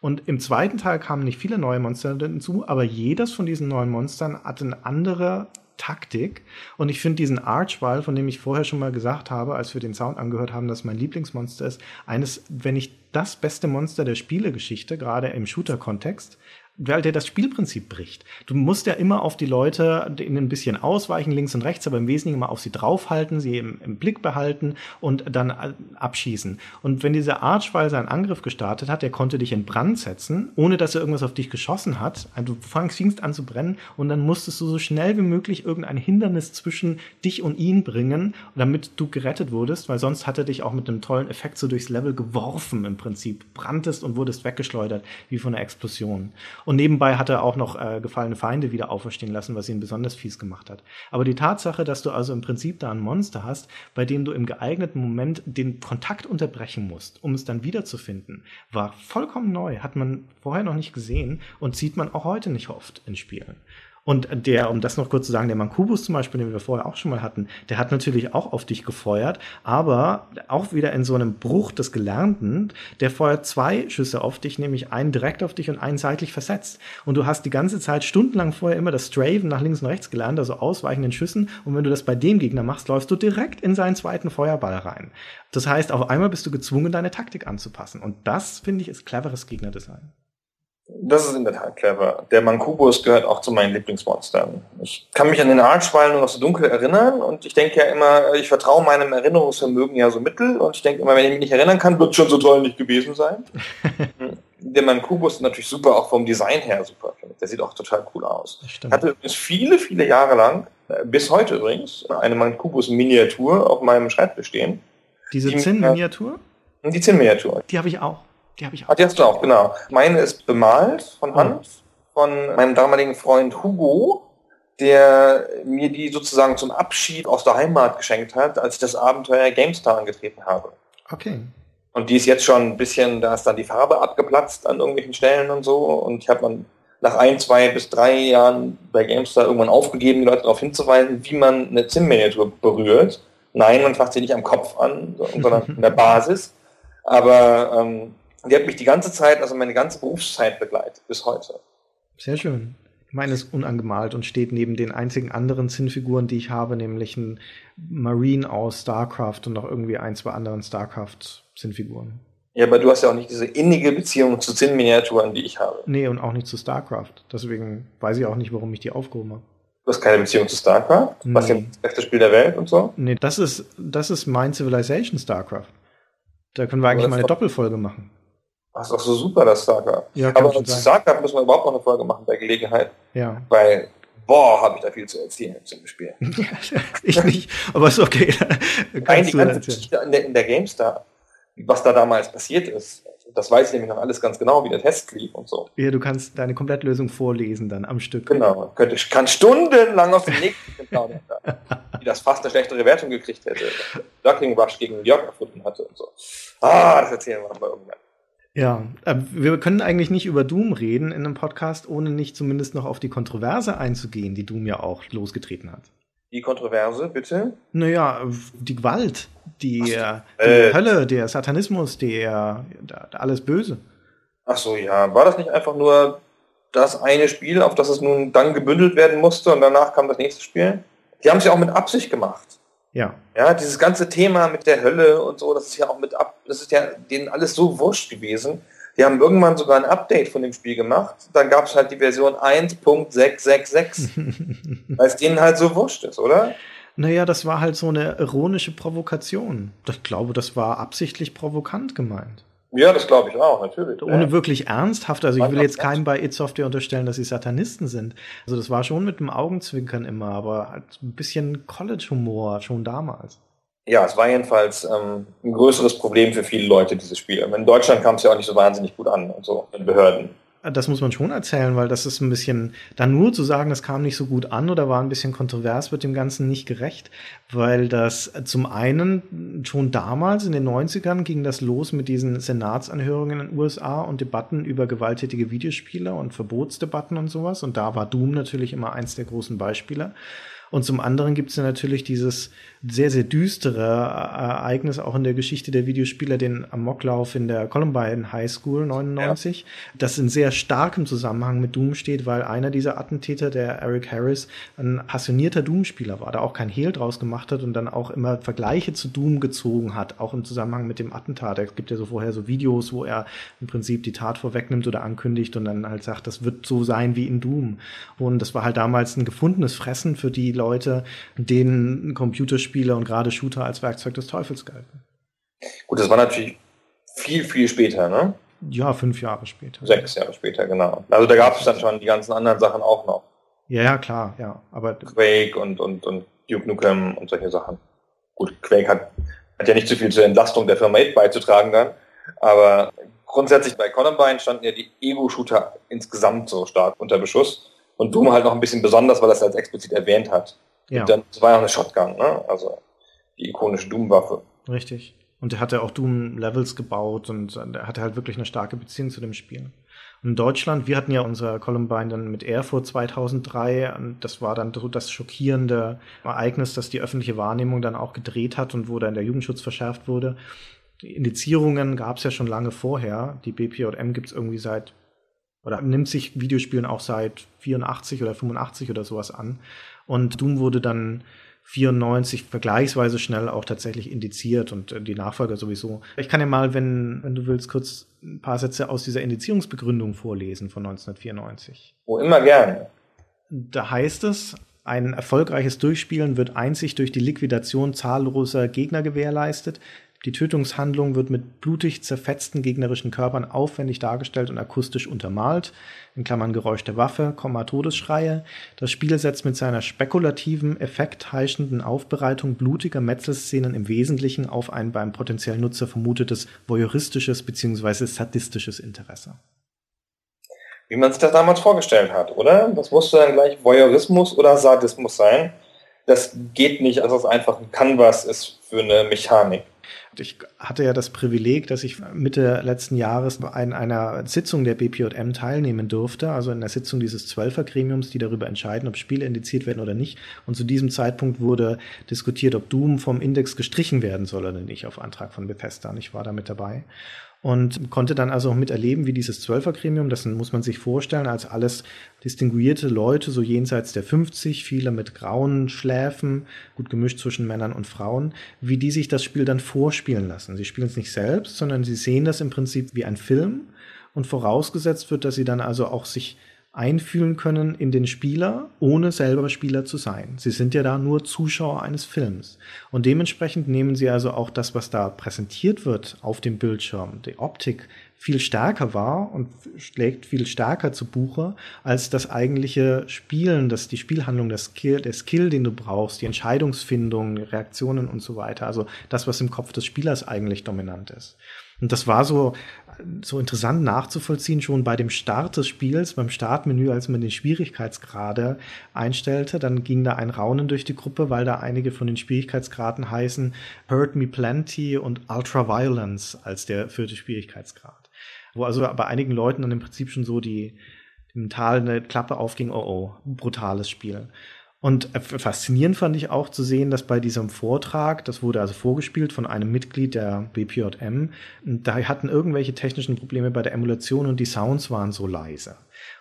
Und im zweiten Teil kamen nicht viele neue Monster hinzu, aber jedes von diesen neuen Monstern hat eine andere Taktik. Und ich finde diesen Archwall, von dem ich vorher schon mal gesagt habe, als wir den Sound angehört haben, dass mein Lieblingsmonster ist, eines, wenn nicht das beste Monster der Spielegeschichte, gerade im Shooter-Kontext, weil der das Spielprinzip bricht. Du musst ja immer auf die Leute in ein bisschen ausweichen, links und rechts, aber im Wesentlichen immer auf sie draufhalten, sie im, im Blick behalten und dann äh, abschießen. Und wenn dieser Archwall seinen Angriff gestartet hat, der konnte dich in Brand setzen, ohne dass er irgendwas auf dich geschossen hat. Also du fangst an zu brennen und dann musstest du so schnell wie möglich irgendein Hindernis zwischen dich und ihn bringen, damit du gerettet wurdest, weil sonst hat er dich auch mit einem tollen Effekt so durchs Level geworfen im Prinzip. Brandest und wurdest weggeschleudert wie von einer Explosion. Und nebenbei hat er auch noch äh, gefallene Feinde wieder auferstehen lassen, was ihn besonders fies gemacht hat. Aber die Tatsache, dass du also im Prinzip da ein Monster hast, bei dem du im geeigneten Moment den Kontakt unterbrechen musst, um es dann wiederzufinden, war vollkommen neu, hat man vorher noch nicht gesehen und sieht man auch heute nicht oft in Spielen. Und der, um das noch kurz zu sagen, der Mankubus zum Beispiel, den wir vorher auch schon mal hatten, der hat natürlich auch auf dich gefeuert, aber auch wieder in so einem Bruch des Gelernten, der feuert zwei Schüsse auf dich, nämlich einen direkt auf dich und einen seitlich versetzt. Und du hast die ganze Zeit stundenlang vorher immer das Straven nach links und rechts gelernt, also ausweichenden Schüssen. Und wenn du das bei dem Gegner machst, läufst du direkt in seinen zweiten Feuerball rein. Das heißt, auf einmal bist du gezwungen, deine Taktik anzupassen. Und das, finde ich, ist cleveres Gegnerdesign. Das ist in der Tat clever. Der Mankubus gehört auch zu meinen Lieblingsmonstern. Ich kann mich an den Archwall nur noch so dunkel erinnern und ich denke ja immer, ich vertraue meinem Erinnerungsvermögen ja so mittel und ich denke immer, wenn ich mich nicht erinnern kann, wird schon so toll nicht gewesen sein. der Mankubus ist natürlich super, auch vom Design her super. Der sieht auch total cool aus. Hatte übrigens viele, viele Jahre lang, äh, bis heute übrigens, eine Mankubus-Miniatur auf meinem Schreibtisch stehen. Diese die, Zinn-Miniatur? Die Zinn-Miniatur. Die habe ich auch. Die habe ich auch. Ah, die hast du auch, genau. Meine ist bemalt von Hand, oh. von meinem damaligen Freund Hugo, der mir die sozusagen zum Abschied aus der Heimat geschenkt hat, als ich das Abenteuer GameStar angetreten habe. Okay. Und die ist jetzt schon ein bisschen, da ist dann die Farbe abgeplatzt an irgendwelchen Stellen und so. Und ich habe dann nach ein, zwei bis drei Jahren bei GameStar irgendwann aufgegeben, die Leute darauf hinzuweisen, wie man eine Zim-Miniatur berührt. Nein, man fasst sie nicht am Kopf an, sondern in der Basis. Aber ähm, die hat mich die ganze Zeit, also meine ganze Berufszeit begleitet, bis heute. Sehr schön. Meine ist unangemalt und steht neben den einzigen anderen Zinnfiguren, die ich habe, nämlich ein Marine aus StarCraft und noch irgendwie ein, zwei anderen StarCraft-Zinnfiguren. Ja, aber du hast ja auch nicht diese innige Beziehung zu Zinn-Miniaturen, die ich habe. Nee, und auch nicht zu StarCraft. Deswegen weiß ich auch nicht, warum ich die aufgehoben habe. Du hast keine Beziehung zu StarCraft? Nee. Was ist das beste Spiel der Welt und so? Nee, das ist, das ist mein Civilization StarCraft. Da können wir eigentlich mal eine Doppelfolge machen. Das ist doch so super, das StarCraft. Ja, Aber zu StarCraft müssen wir überhaupt noch eine Folge machen bei Gelegenheit. Ja. Weil, boah, habe ich da viel zu erzählen zum Spiel. ich nicht, aber ist okay. Nein, die ganze Geschichte in der, in der GameStar, was da damals passiert ist, das weiß ich nämlich noch alles ganz genau, wie der Test lief und so. Ja, du kannst deine Komplettlösung vorlesen dann am Stück. Genau, könnte, kann stundenlang aus dem nächsten plaudern, wie das fast eine schlechtere Wertung gekriegt hätte. Ducking Rush gegen New York erfunden hatte und so. Ah, das erzählen wir aber irgendwann. Ja, äh, wir können eigentlich nicht über Doom reden in einem Podcast, ohne nicht zumindest noch auf die Kontroverse einzugehen, die Doom ja auch losgetreten hat. Die Kontroverse, bitte? Naja, die Gewalt, die, Ach, die äh, Hölle, der Satanismus, der, der, alles Böse. Ach so, ja. War das nicht einfach nur das eine Spiel, auf das es nun dann gebündelt werden musste und danach kam das nächste Spiel? Die haben es ja auch mit Absicht gemacht. Ja. Ja, dieses ganze Thema mit der Hölle und so, das ist ja auch mit ab, das ist ja denen alles so wurscht gewesen. Die haben irgendwann sogar ein Update von dem Spiel gemacht. Dann gab es halt die Version 1.666. weil es denen halt so wurscht ist, oder? Naja, das war halt so eine ironische Provokation. Ich glaube, das war absichtlich provokant gemeint. Ja, das glaube ich auch, natürlich. Ohne ja. wirklich ernsthaft. Also ich will jetzt keinem bei It Software unterstellen, dass sie Satanisten sind. Also das war schon mit dem Augenzwinkern immer, aber halt ein bisschen College-Humor schon damals. Ja, es war jedenfalls ähm, ein größeres Problem für viele Leute, dieses Spiel. In Deutschland kam es ja auch nicht so wahnsinnig gut an und so, in Behörden. Das muss man schon erzählen, weil das ist ein bisschen, da nur zu sagen, das kam nicht so gut an oder war ein bisschen kontrovers, wird dem Ganzen nicht gerecht, weil das zum einen schon damals in den 90ern ging das los mit diesen Senatsanhörungen in den USA und Debatten über gewalttätige Videospiele und Verbotsdebatten und sowas. Und da war Doom natürlich immer eins der großen Beispiele. Und zum anderen gibt es ja natürlich dieses sehr, sehr düstere Ereignis auch in der Geschichte der Videospieler, den Amoklauf in der Columbine High School 99, ja. das in sehr starkem Zusammenhang mit Doom steht, weil einer dieser Attentäter, der Eric Harris, ein passionierter Doom-Spieler war, der auch kein Hehl draus gemacht hat und dann auch immer Vergleiche zu Doom gezogen hat, auch im Zusammenhang mit dem Attentat. Es gibt ja so vorher so Videos, wo er im Prinzip die Tat vorwegnimmt oder ankündigt und dann halt sagt, das wird so sein wie in Doom. Und das war halt damals ein gefundenes Fressen für die Leute, Leute, denen Computerspiele und gerade Shooter als Werkzeug des Teufels galten. Gut, das war natürlich viel, viel später, ne? Ja, fünf Jahre später. Sechs Jahre später, genau. Also da gab es dann schon die ganzen anderen Sachen auch noch. Ja, ja, klar, ja. Aber Quake und, und, und Duke Nukem und solche Sachen. Gut, Quake hat, hat ja nicht so viel zur Entlastung der Firma 8 beizutragen dann, aber grundsätzlich bei Columbine standen ja die Ego-Shooter insgesamt so stark unter Beschuss. Und Doom halt noch ein bisschen besonders, weil es als explizit erwähnt hat. Ja. Und dann, das war ja auch eine Shotgun, ne? Also die ikonische Doom-Waffe. Richtig. Und er hatte auch Doom-Levels gebaut und er hatte halt wirklich eine starke Beziehung zu dem Spiel. Und in Deutschland, wir hatten ja unser Columbine dann mit Erfurt 2003 und das war dann so das schockierende Ereignis, dass die öffentliche Wahrnehmung dann auch gedreht hat und wo dann der Jugendschutz verschärft wurde. Die Indizierungen gab es ja schon lange vorher. Die BPJM gibt es irgendwie seit oder nimmt sich Videospielen auch seit 84 oder 85 oder sowas an. Und Doom wurde dann 94 vergleichsweise schnell auch tatsächlich indiziert und äh, die Nachfolger sowieso. Ich kann ja mal, wenn, wenn du willst, kurz ein paar Sätze aus dieser Indizierungsbegründung vorlesen von 1994. Wo immer gerne. Da heißt es, ein erfolgreiches Durchspielen wird einzig durch die Liquidation zahlloser Gegner gewährleistet. Die Tötungshandlung wird mit blutig zerfetzten gegnerischen Körpern aufwendig dargestellt und akustisch untermalt, in Klammern Geräusch der Waffe, Komma Todesschreie. Das Spiel setzt mit seiner spekulativen, effektheischenden Aufbereitung blutiger Metzelszenen im Wesentlichen auf ein beim potenziellen Nutzer vermutetes voyeuristisches bzw. sadistisches Interesse. Wie man sich das damals vorgestellt hat, oder? Das musste dann gleich Voyeurismus oder Sadismus sein. Das geht nicht, als es einfach ein Canvas ist für eine Mechanik. Ich hatte ja das Privileg, dass ich Mitte letzten Jahres in einer Sitzung der BPJM teilnehmen durfte, also in der Sitzung dieses Zwölfergremiums, die darüber entscheiden, ob Spiele indiziert werden oder nicht. Und zu diesem Zeitpunkt wurde diskutiert, ob Doom vom Index gestrichen werden soll oder nicht auf Antrag von Bethesda. Und ich war da mit dabei und konnte dann also auch miterleben, wie dieses Zwölfergremium, das muss man sich vorstellen, als alles distinguierte Leute, so jenseits der 50, viele mit grauen Schläfen, gut gemischt zwischen Männern und Frauen, wie die sich das Spiel dann vorspielen lassen. Sie spielen es nicht selbst, sondern sie sehen das im Prinzip wie ein Film und vorausgesetzt wird, dass sie dann also auch sich einfühlen können in den Spieler, ohne selber Spieler zu sein. Sie sind ja da nur Zuschauer eines Films. Und dementsprechend nehmen sie also auch das, was da präsentiert wird auf dem Bildschirm, die Optik, viel stärker wahr und schlägt viel stärker zu Buche als das eigentliche Spielen, das die Spielhandlung, das Skill, der Skill, den du brauchst, die Entscheidungsfindung, Reaktionen und so weiter. Also das, was im Kopf des Spielers eigentlich dominant ist. Und das war so so interessant nachzuvollziehen, schon bei dem Start des Spiels, beim Startmenü, als man den Schwierigkeitsgrade einstellte, dann ging da ein Raunen durch die Gruppe, weil da einige von den Schwierigkeitsgraden heißen Hurt Me Plenty und Ultra Violence als der vierte Schwierigkeitsgrad. Wo also bei einigen Leuten dann im Prinzip schon so die, die mentale Klappe aufging, oh oh, brutales Spiel. Und faszinierend fand ich auch zu sehen, dass bei diesem Vortrag, das wurde also vorgespielt von einem Mitglied der BPJM, da hatten irgendwelche technischen Probleme bei der Emulation und die Sounds waren so leise.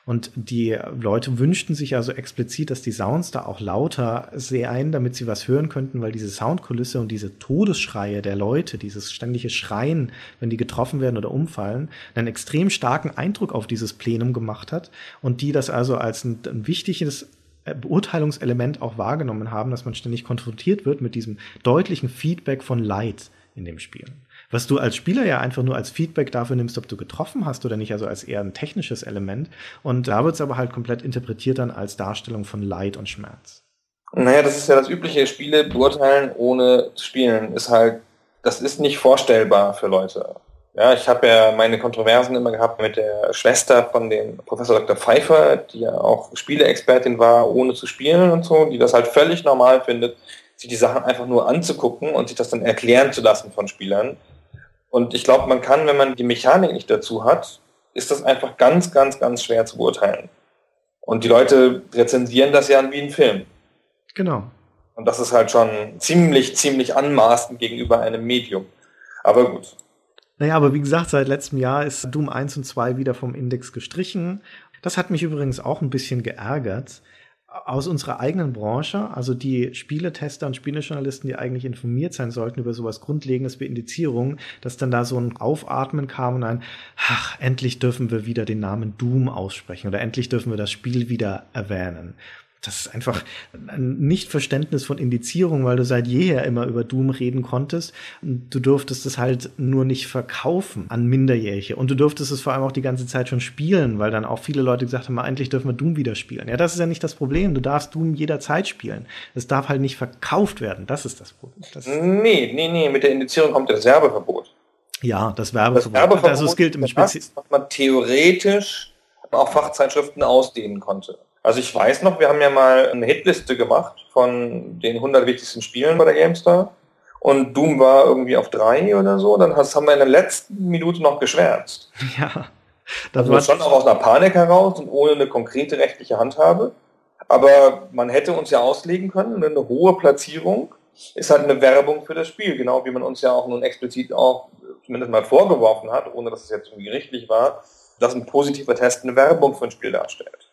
Und die Leute wünschten sich also explizit, dass die Sounds da auch lauter seien, damit sie was hören könnten, weil diese Soundkulisse und diese Todesschreie der Leute, dieses ständige Schreien, wenn die getroffen werden oder umfallen, einen extrem starken Eindruck auf dieses Plenum gemacht hat und die das also als ein, ein wichtiges Beurteilungselement auch wahrgenommen haben, dass man ständig konfrontiert wird mit diesem deutlichen Feedback von Leid in dem Spiel. Was du als Spieler ja einfach nur als Feedback dafür nimmst, ob du getroffen hast oder nicht, also als eher ein technisches Element. Und da wird es aber halt komplett interpretiert dann als Darstellung von Leid und Schmerz. Naja, das ist ja das übliche Spiele beurteilen ohne spielen, ist halt, das ist nicht vorstellbar für Leute. Ja, ich habe ja meine Kontroversen immer gehabt mit der Schwester von dem Professor Dr. Pfeiffer, die ja auch Spieleexpertin war, ohne zu spielen und so, die das halt völlig normal findet, sich die Sachen einfach nur anzugucken und sich das dann erklären zu lassen von Spielern. Und ich glaube, man kann, wenn man die Mechanik nicht dazu hat, ist das einfach ganz, ganz, ganz schwer zu beurteilen. Und die Leute rezensieren das ja wie ein Film. Genau. Und das ist halt schon ziemlich, ziemlich anmaßend gegenüber einem Medium. Aber gut, naja, aber wie gesagt, seit letztem Jahr ist Doom 1 und 2 wieder vom Index gestrichen. Das hat mich übrigens auch ein bisschen geärgert. Aus unserer eigenen Branche, also die Spieletester und Spielejournalisten, die eigentlich informiert sein sollten über sowas Grundlegendes wie Indizierung, dass dann da so ein Aufatmen kam und ein, ach, endlich dürfen wir wieder den Namen Doom aussprechen oder endlich dürfen wir das Spiel wieder erwähnen das ist einfach ein Nichtverständnis von Indizierung, weil du seit jeher immer über Doom reden konntest. Du durftest es halt nur nicht verkaufen an Minderjährige. Und du durftest es vor allem auch die ganze Zeit schon spielen, weil dann auch viele Leute gesagt haben, endlich dürfen wir Doom wieder spielen. Ja, das ist ja nicht das Problem. Du darfst Doom jederzeit spielen. Es darf halt nicht verkauft werden. Das ist das Problem. Das nee, nee, nee. Mit der Indizierung kommt das Werbeverbot. Ja, das Werbeverbot. Das Werbeverbot also es gilt im Speziellen. Was man theoretisch auch Fachzeitschriften ausdehnen konnte. Also ich weiß noch, wir haben ja mal eine Hitliste gemacht von den 100 wichtigsten Spielen bei der GameStar und Doom war irgendwie auf drei oder so. Dann haben wir in der letzten Minute noch geschwärzt. Ja. Das also war schon auch aus einer Panik heraus und ohne eine konkrete rechtliche Handhabe. Aber man hätte uns ja auslegen können, eine hohe Platzierung ist halt eine Werbung für das Spiel, genau wie man uns ja auch nun explizit auch zumindest mal vorgeworfen hat, ohne dass es jetzt irgendwie gerichtlich war, dass ein positiver Test eine Werbung für ein Spiel darstellt.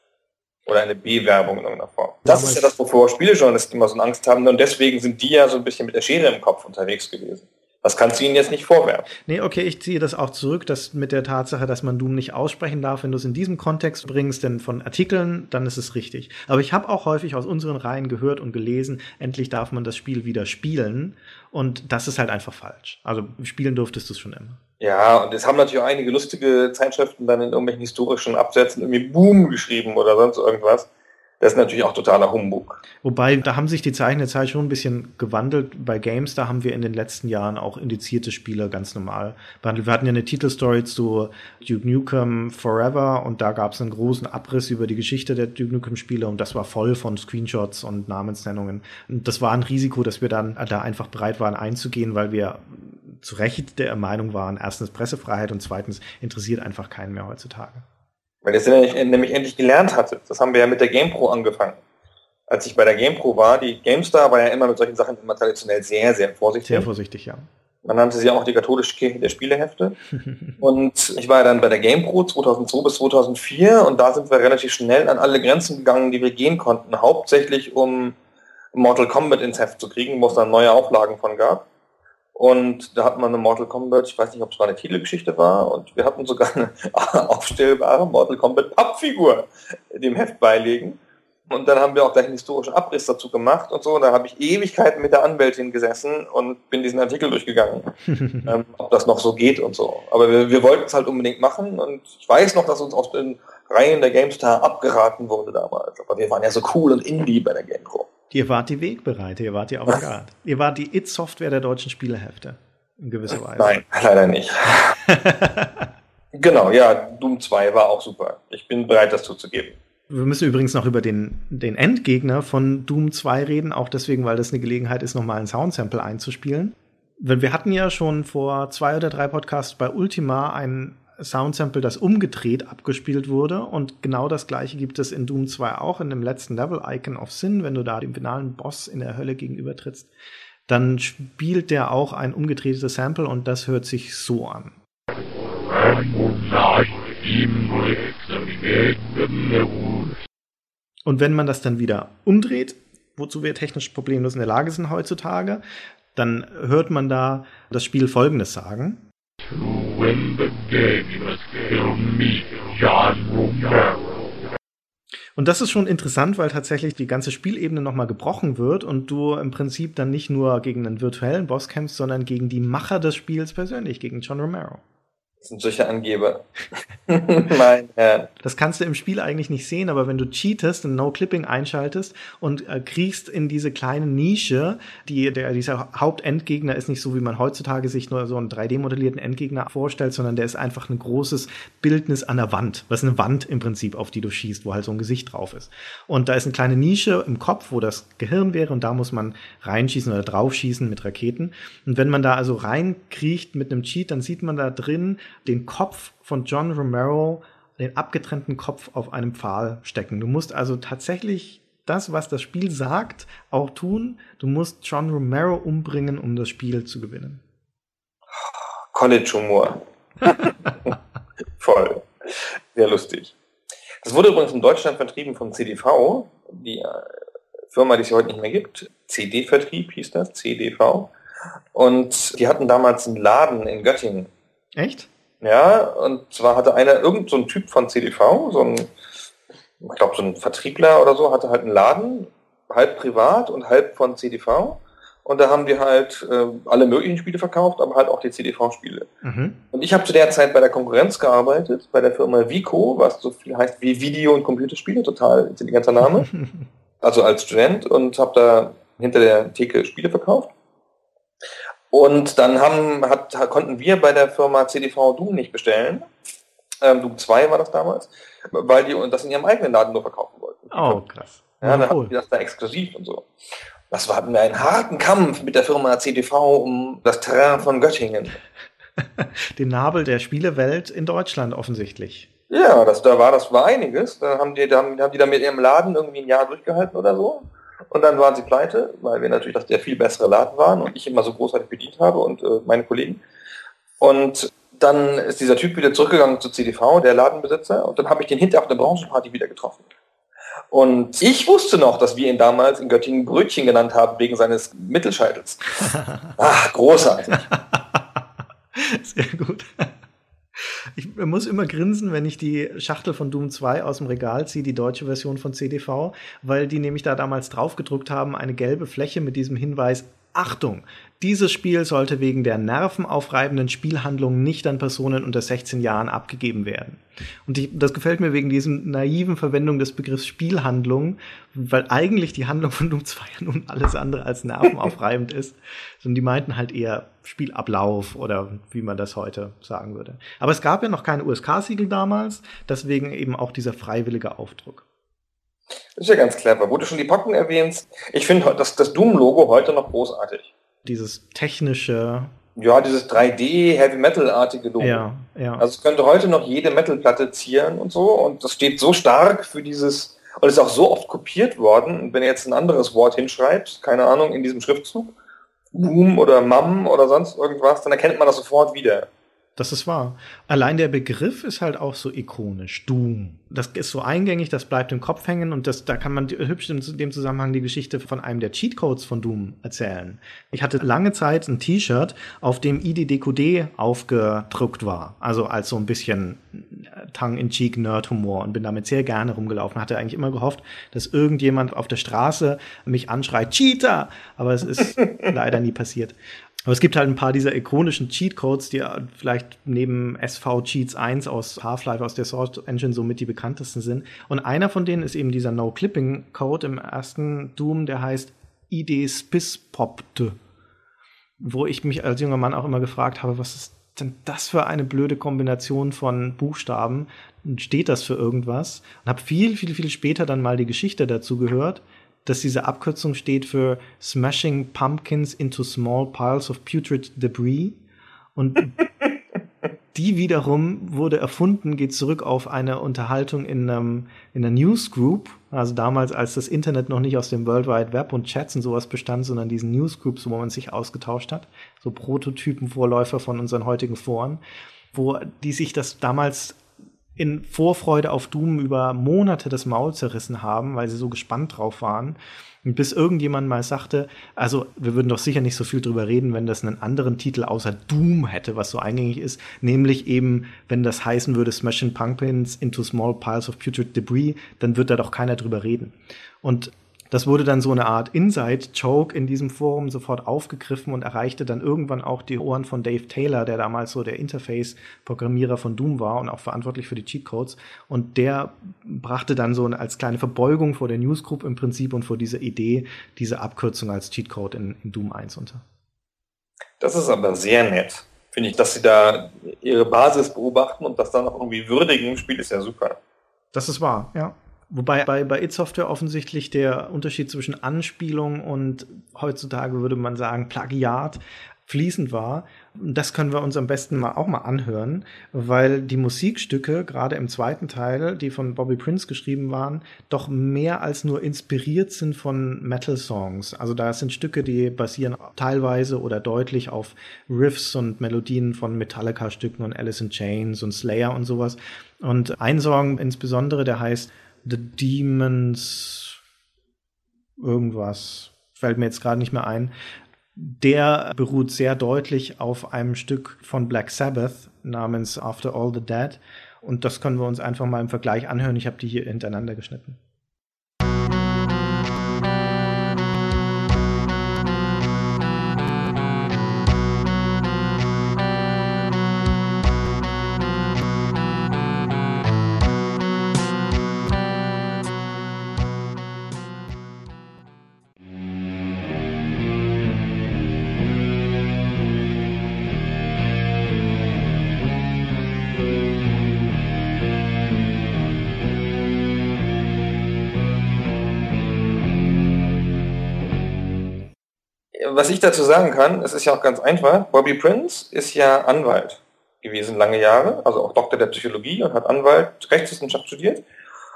Oder eine B-Werbung in irgendeiner Form. Das ist ja das, wovor Spielejournalisten immer so Angst haben. Und deswegen sind die ja so ein bisschen mit der Schere im Kopf unterwegs gewesen. Das kannst du ihnen jetzt nicht vorwerfen. Nee, okay, ich ziehe das auch zurück, dass mit der Tatsache, dass man Doom nicht aussprechen darf, wenn du es in diesem Kontext bringst, denn von Artikeln, dann ist es richtig. Aber ich habe auch häufig aus unseren Reihen gehört und gelesen, endlich darf man das Spiel wieder spielen. Und das ist halt einfach falsch. Also spielen durftest du es schon immer. Ja, und es haben natürlich auch einige lustige Zeitschriften dann in irgendwelchen historischen Absätzen irgendwie Boom geschrieben oder sonst irgendwas. Das ist natürlich auch totaler Humbug. Wobei, da haben sich die Zeichen der Zeit schon ein bisschen gewandelt. Bei Games, da haben wir in den letzten Jahren auch indizierte Spiele ganz normal behandelt. Wir hatten ja eine Titelstory zu Duke Nukem Forever und da gab es einen großen Abriss über die Geschichte der Duke Nukem Spiele und das war voll von Screenshots und Namensnennungen. Und das war ein Risiko, dass wir dann da einfach bereit waren einzugehen, weil wir zu Recht der Meinung waren, erstens Pressefreiheit und zweitens interessiert einfach keinen mehr heutzutage. Weil ihr es nämlich endlich gelernt hatte. Das haben wir ja mit der GamePro angefangen. Als ich bei der GamePro war, die GameStar war ja immer mit solchen Sachen immer traditionell sehr, sehr vorsichtig. Sehr vorsichtig, ja. Man nannte sie auch die katholische Kirche der Spielehefte. und ich war ja dann bei der GamePro 2002 bis 2004 und da sind wir relativ schnell an alle Grenzen gegangen, die wir gehen konnten. Hauptsächlich um Mortal Kombat ins Heft zu kriegen, wo es dann neue Auflagen von gab. Und da hatten wir eine Mortal Kombat, ich weiß nicht, ob es mal eine Titelgeschichte war, und wir hatten sogar eine aufstellbare Mortal Kombat Pappfigur dem Heft beilegen. Und dann haben wir auch gleich einen historischen Abriss dazu gemacht und so. Und da habe ich Ewigkeiten mit der Anwältin gesessen und bin diesen Artikel durchgegangen, ähm, ob das noch so geht und so. Aber wir, wir wollten es halt unbedingt machen und ich weiß noch, dass uns aus den Reihen der GameStar abgeraten wurde damals. Aber wir waren ja so cool und indie bei der GamePro. Ihr wart die Wegbereiter, ihr wart die Avantgarde. ihr wart die It-Software der deutschen Spielehefte. In gewisser Weise. Nein, leider nicht. genau, ja, Doom 2 war auch super. Ich bin bereit, das zuzugeben. Wir müssen übrigens noch über den, den Endgegner von Doom 2 reden, auch deswegen, weil das eine Gelegenheit ist, nochmal ein Soundsample einzuspielen. Wir hatten ja schon vor zwei oder drei Podcasts bei Ultima einen Soundsample, das umgedreht abgespielt wurde. Und genau das gleiche gibt es in Doom 2 auch, in dem letzten Level, Icon of Sin, wenn du da dem finalen Boss in der Hölle gegenübertrittst. Dann spielt der auch ein umgedrehtes Sample und das hört sich so an. Und wenn man das dann wieder umdreht, wozu wir technisch problemlos in der Lage sind heutzutage, dann hört man da das Spiel folgendes sagen. To win the game, you must kill me, John Romero. Und das ist schon interessant, weil tatsächlich die ganze Spielebene nochmal gebrochen wird und du im Prinzip dann nicht nur gegen einen virtuellen Boss kämpfst, sondern gegen die Macher des Spiels persönlich, gegen John Romero. Das sind solche Angeber. mein Herr. Das kannst du im Spiel eigentlich nicht sehen, aber wenn du cheatest und No-Clipping einschaltest und äh, kriegst in diese kleine Nische, die, der, dieser Hauptendgegner ist nicht so, wie man heutzutage sich nur so einen 3D-modellierten Endgegner vorstellt, sondern der ist einfach ein großes Bildnis an der Wand. Was ist eine Wand im Prinzip, auf die du schießt, wo halt so ein Gesicht drauf ist. Und da ist eine kleine Nische im Kopf, wo das Gehirn wäre und da muss man reinschießen oder draufschießen mit Raketen. Und wenn man da also reinkriecht mit einem Cheat, dann sieht man da drin den Kopf von John Romero, den abgetrennten Kopf auf einem Pfahl stecken. Du musst also tatsächlich das, was das Spiel sagt, auch tun. Du musst John Romero umbringen, um das Spiel zu gewinnen. College-Humor. Voll. Sehr lustig. Das wurde übrigens in Deutschland vertrieben vom CDV, die äh, Firma, die es heute nicht mehr gibt. CD-Vertrieb hieß das, CDV. Und die hatten damals einen Laden in Göttingen. Echt? Ja, und zwar hatte einer, irgend so ein Typ von CDV, so ein, ich glaube so ein Vertriebler oder so, hatte halt einen Laden, halb privat und halb von CDV. Und da haben die halt äh, alle möglichen Spiele verkauft, aber halt auch die CDV-Spiele. Mhm. Und ich habe zu der Zeit bei der Konkurrenz gearbeitet, bei der Firma Vico, was so viel heißt wie Video- und Computerspiele, total intelligenter Name. also als Student und habe da hinter der Theke Spiele verkauft. Und dann haben, hat, konnten wir bei der Firma CDV Doom nicht bestellen. Ähm, Doom 2 war das damals, weil die das in ihrem eigenen Laden nur verkaufen wollten. Oh, krass. Ja, dann cool. hatten die das da exklusiv und so. Das war, hatten wir einen harten Kampf mit der Firma CDV um das Terrain von Göttingen. Den Nabel der Spielewelt in Deutschland offensichtlich. Ja, das, da war das war einiges. Da haben die, da haben, haben die da mit ihrem Laden irgendwie ein Jahr durchgehalten oder so. Und dann waren sie pleite, weil wir natürlich das der viel bessere Laden waren und ich immer so großartig bedient habe und äh, meine Kollegen. Und dann ist dieser Typ wieder zurückgegangen zu CDV, der Ladenbesitzer, und dann habe ich den hinterher auf der Branchenparty wieder getroffen. Und ich wusste noch, dass wir ihn damals in Göttingen Brötchen genannt haben, wegen seines Mittelscheitels. Ach, großartig. Sehr gut. Ich muss immer grinsen, wenn ich die Schachtel von Doom 2 aus dem Regal ziehe, die deutsche Version von CDV, weil die nämlich da damals draufgedruckt haben, eine gelbe Fläche mit diesem Hinweis, Achtung, dieses Spiel sollte wegen der nervenaufreibenden Spielhandlung nicht an Personen unter 16 Jahren abgegeben werden. Und ich, das gefällt mir wegen diesem naiven Verwendung des Begriffs Spielhandlung, weil eigentlich die Handlung von Doom 2 ja nun alles andere als nervenaufreibend ist. Sondern die meinten halt eher Spielablauf oder wie man das heute sagen würde. Aber es gab ja noch keine USK-Siegel damals, deswegen eben auch dieser freiwillige Aufdruck. Das ist ja ganz clever. Wo du schon die Pocken erwähnst, ich finde das, das Doom-Logo heute noch großartig. Dieses technische. Ja, dieses 3D Heavy Metal-artige Logo. Ja, ja. Also es könnte heute noch jede Metal-Platte zieren und so. Und das steht so stark für dieses, und ist auch so oft kopiert worden. Und wenn ihr jetzt ein anderes Wort hinschreibt, keine Ahnung, in diesem Schriftzug, Boom oder Mam oder sonst irgendwas, dann erkennt man das sofort wieder. Das ist wahr. Allein der Begriff ist halt auch so ikonisch. Doom. Das ist so eingängig, das bleibt im Kopf hängen und das, da kann man hübsch in dem Zusammenhang die Geschichte von einem der Cheatcodes von Doom erzählen. Ich hatte lange Zeit ein T-Shirt, auf dem IDDQD aufgedruckt war. Also als so ein bisschen tongue-in-cheek Nerd-Humor und bin damit sehr gerne rumgelaufen. Hatte eigentlich immer gehofft, dass irgendjemand auf der Straße mich anschreit, Cheater! Aber es ist leider nie passiert. Aber es gibt halt ein paar dieser ikonischen Cheatcodes, die vielleicht neben SV Cheats 1 aus Half-Life aus der Source Engine somit die bekanntesten sind. Und einer von denen ist eben dieser No-Clipping-Code im ersten Doom, der heißt ID Spispopte. Wo ich mich als junger Mann auch immer gefragt habe, was ist denn das für eine blöde Kombination von Buchstaben? Steht das für irgendwas? Und habe viel, viel, viel später dann mal die Geschichte dazu gehört dass diese Abkürzung steht für Smashing Pumpkins into Small Piles of Putrid Debris. Und die wiederum wurde erfunden, geht zurück auf eine Unterhaltung in, einem, in einer Newsgroup, also damals, als das Internet noch nicht aus dem World Wide Web und Chats und sowas bestand, sondern diesen Newsgroups, wo man sich ausgetauscht hat, so Prototypen, Vorläufer von unseren heutigen Foren, wo die sich das damals in Vorfreude auf Doom über Monate das Maul zerrissen haben, weil sie so gespannt drauf waren. Und bis irgendjemand mal sagte, also wir würden doch sicher nicht so viel drüber reden, wenn das einen anderen Titel außer Doom hätte, was so eingängig ist, nämlich eben, wenn das heißen würde Smashing Pumpkins into Small Piles of Putrid Debris, dann wird da doch keiner drüber reden. Und das wurde dann so eine Art Inside-Joke in diesem Forum sofort aufgegriffen und erreichte dann irgendwann auch die Ohren von Dave Taylor, der damals so der Interface-Programmierer von Doom war und auch verantwortlich für die Cheatcodes. Und der brachte dann so als kleine Verbeugung vor der Newsgroup im Prinzip und vor dieser Idee diese Abkürzung als Cheatcode in, in Doom 1 unter. Das ist aber sehr nett, finde ich, dass sie da ihre Basis beobachten und das dann auch irgendwie würdigen Spiel ist ja super. Das ist wahr, ja. Wobei bei, bei It Software offensichtlich der Unterschied zwischen Anspielung und heutzutage würde man sagen Plagiat fließend war. Das können wir uns am besten mal auch mal anhören, weil die Musikstücke, gerade im zweiten Teil, die von Bobby Prince geschrieben waren, doch mehr als nur inspiriert sind von Metal-Songs. Also da sind Stücke, die basieren teilweise oder deutlich auf Riffs und Melodien von Metallica-Stücken und Alice in Chains und Slayer und sowas. Und ein Song insbesondere, der heißt The Demons irgendwas, fällt mir jetzt gerade nicht mehr ein. Der beruht sehr deutlich auf einem Stück von Black Sabbath namens After All the Dead. Und das können wir uns einfach mal im Vergleich anhören. Ich habe die hier hintereinander geschnitten. Was ich dazu sagen kann, es ist ja auch ganz einfach. Bobby Prince ist ja Anwalt gewesen lange Jahre, also auch Doktor der Psychologie und hat Anwalt Rechtswissenschaft studiert.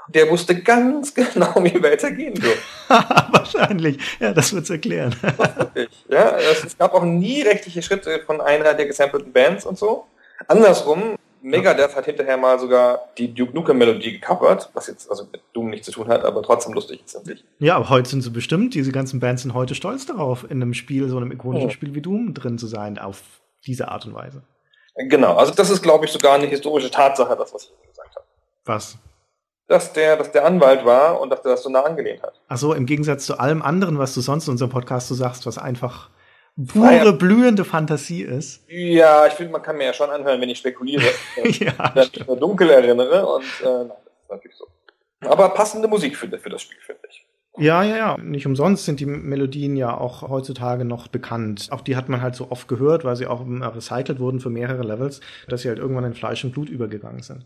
Der wusste ganz genau, wie weitergehen wird. Wahrscheinlich. Ja, das wird es erklären. ja, es, es gab auch nie rechtliche Schritte von einer der gesampelten Bands und so. Andersrum, Megadeth hat hinterher mal sogar die Duke Nukem Melodie gecovert, was jetzt also mit Doom nichts zu tun hat, aber trotzdem lustig ist, finde ich. Ja, aber heute sind sie bestimmt, diese ganzen Bands sind heute stolz darauf, in einem Spiel, so einem ikonischen Ja. Spiel wie Doom drin zu sein, auf diese Art und Weise. Genau, also das ist, glaube ich, sogar eine historische Tatsache, das, was ich gesagt habe. Was? Dass der, dass der Anwalt war und dass der das so nah angelehnt hat. Ach so, im Gegensatz zu allem anderen, was du sonst in unserem Podcast so sagst, was einfach pure, blühende Fantasie ist. Ja, ich finde, man kann mir ja schon anhören, wenn ich spekuliere, äh, ja, wenn ich nur dunkel erinnere und äh, nein, das ist natürlich so. Aber passende Musik für, für das Spiel, finde ich. Ja, ja, ja. Nicht umsonst sind die Melodien ja auch heutzutage noch bekannt. Auch die hat man halt so oft gehört, weil sie auch ähm, recycelt wurden für mehrere Levels, dass sie halt irgendwann in Fleisch und Blut übergegangen sind.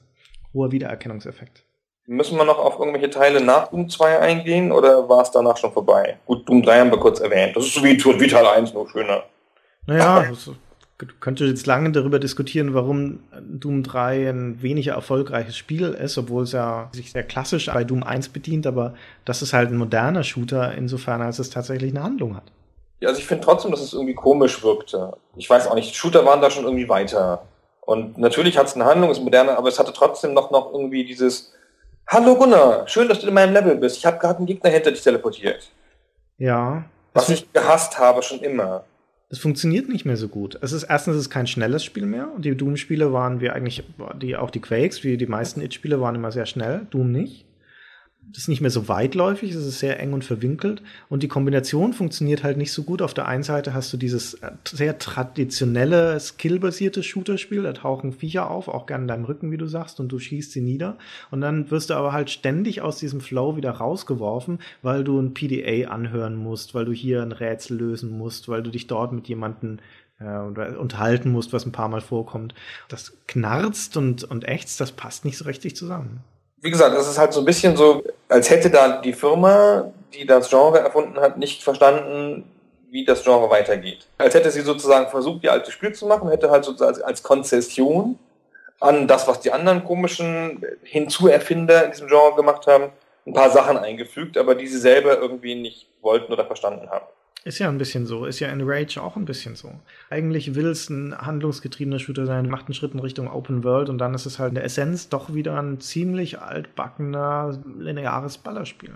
Hoher Wiedererkennungseffekt. Müssen wir noch auf irgendwelche Teile nach Doom 2 eingehen oder war es danach schon vorbei? Gut, Doom 3 haben wir kurz erwähnt. Das ist so wie, wie Teil 1, nur schöner. Naja, das könnte jetzt lange darüber diskutieren, warum Doom 3 ein weniger erfolgreiches Spiel ist, obwohl es ja sich sehr klassisch bei Doom 1 bedient, aber das ist halt ein moderner Shooter, insofern als es tatsächlich eine Handlung hat. Ja, also ich finde trotzdem, dass es irgendwie komisch wirkte. Ich weiß auch nicht, Shooter waren da schon irgendwie weiter. Und natürlich hat es eine Handlung, ist moderner, aber es hatte trotzdem noch, noch irgendwie dieses Hallo Gunnar, schön, dass du in meinem Level bist. Ich habe gerade einen Gegner hinter dich teleportiert. Ja. Was ich gehasst habe schon immer. das funktioniert nicht mehr so gut. Es ist erstens es ist kein schnelles Spiel mehr. Und die Doom-Spiele waren wir eigentlich, die, auch die Quakes, wie die meisten It-Spiele waren immer sehr schnell, Doom nicht. Das ist nicht mehr so weitläufig, es ist sehr eng und verwinkelt. Und die Kombination funktioniert halt nicht so gut. Auf der einen Seite hast du dieses äh, sehr traditionelle, skillbasierte Shooter-Spiel. Da tauchen Viecher auf, auch gerne in deinem Rücken, wie du sagst, und du schießt sie nieder. Und dann wirst du aber halt ständig aus diesem Flow wieder rausgeworfen, weil du ein PDA anhören musst, weil du hier ein Rätsel lösen musst, weil du dich dort mit jemandem äh, unterhalten musst, was ein paar Mal vorkommt. Das knarzt und, und ächzt, das passt nicht so richtig zusammen wie gesagt, es ist halt so ein bisschen so, als hätte da die Firma, die das Genre erfunden hat, nicht verstanden, wie das Genre weitergeht. Als hätte sie sozusagen versucht, ihr altes Spiel zu machen, hätte halt sozusagen als, Konzession an das, was die anderen komischen Hinzuerfinder in diesem Genre gemacht haben, ein paar Sachen eingefügt, aber die sie selber irgendwie nicht wollten oder verstanden haben. Ist ja ein bisschen so, ist ja in Rage auch ein bisschen so. Eigentlich will es ein handlungsgetriebener Shooter sein, macht einen Schritt in Richtung Open World und dann ist es halt in der Essenz doch wieder ein ziemlich altbackener, lineares Ballerspiel.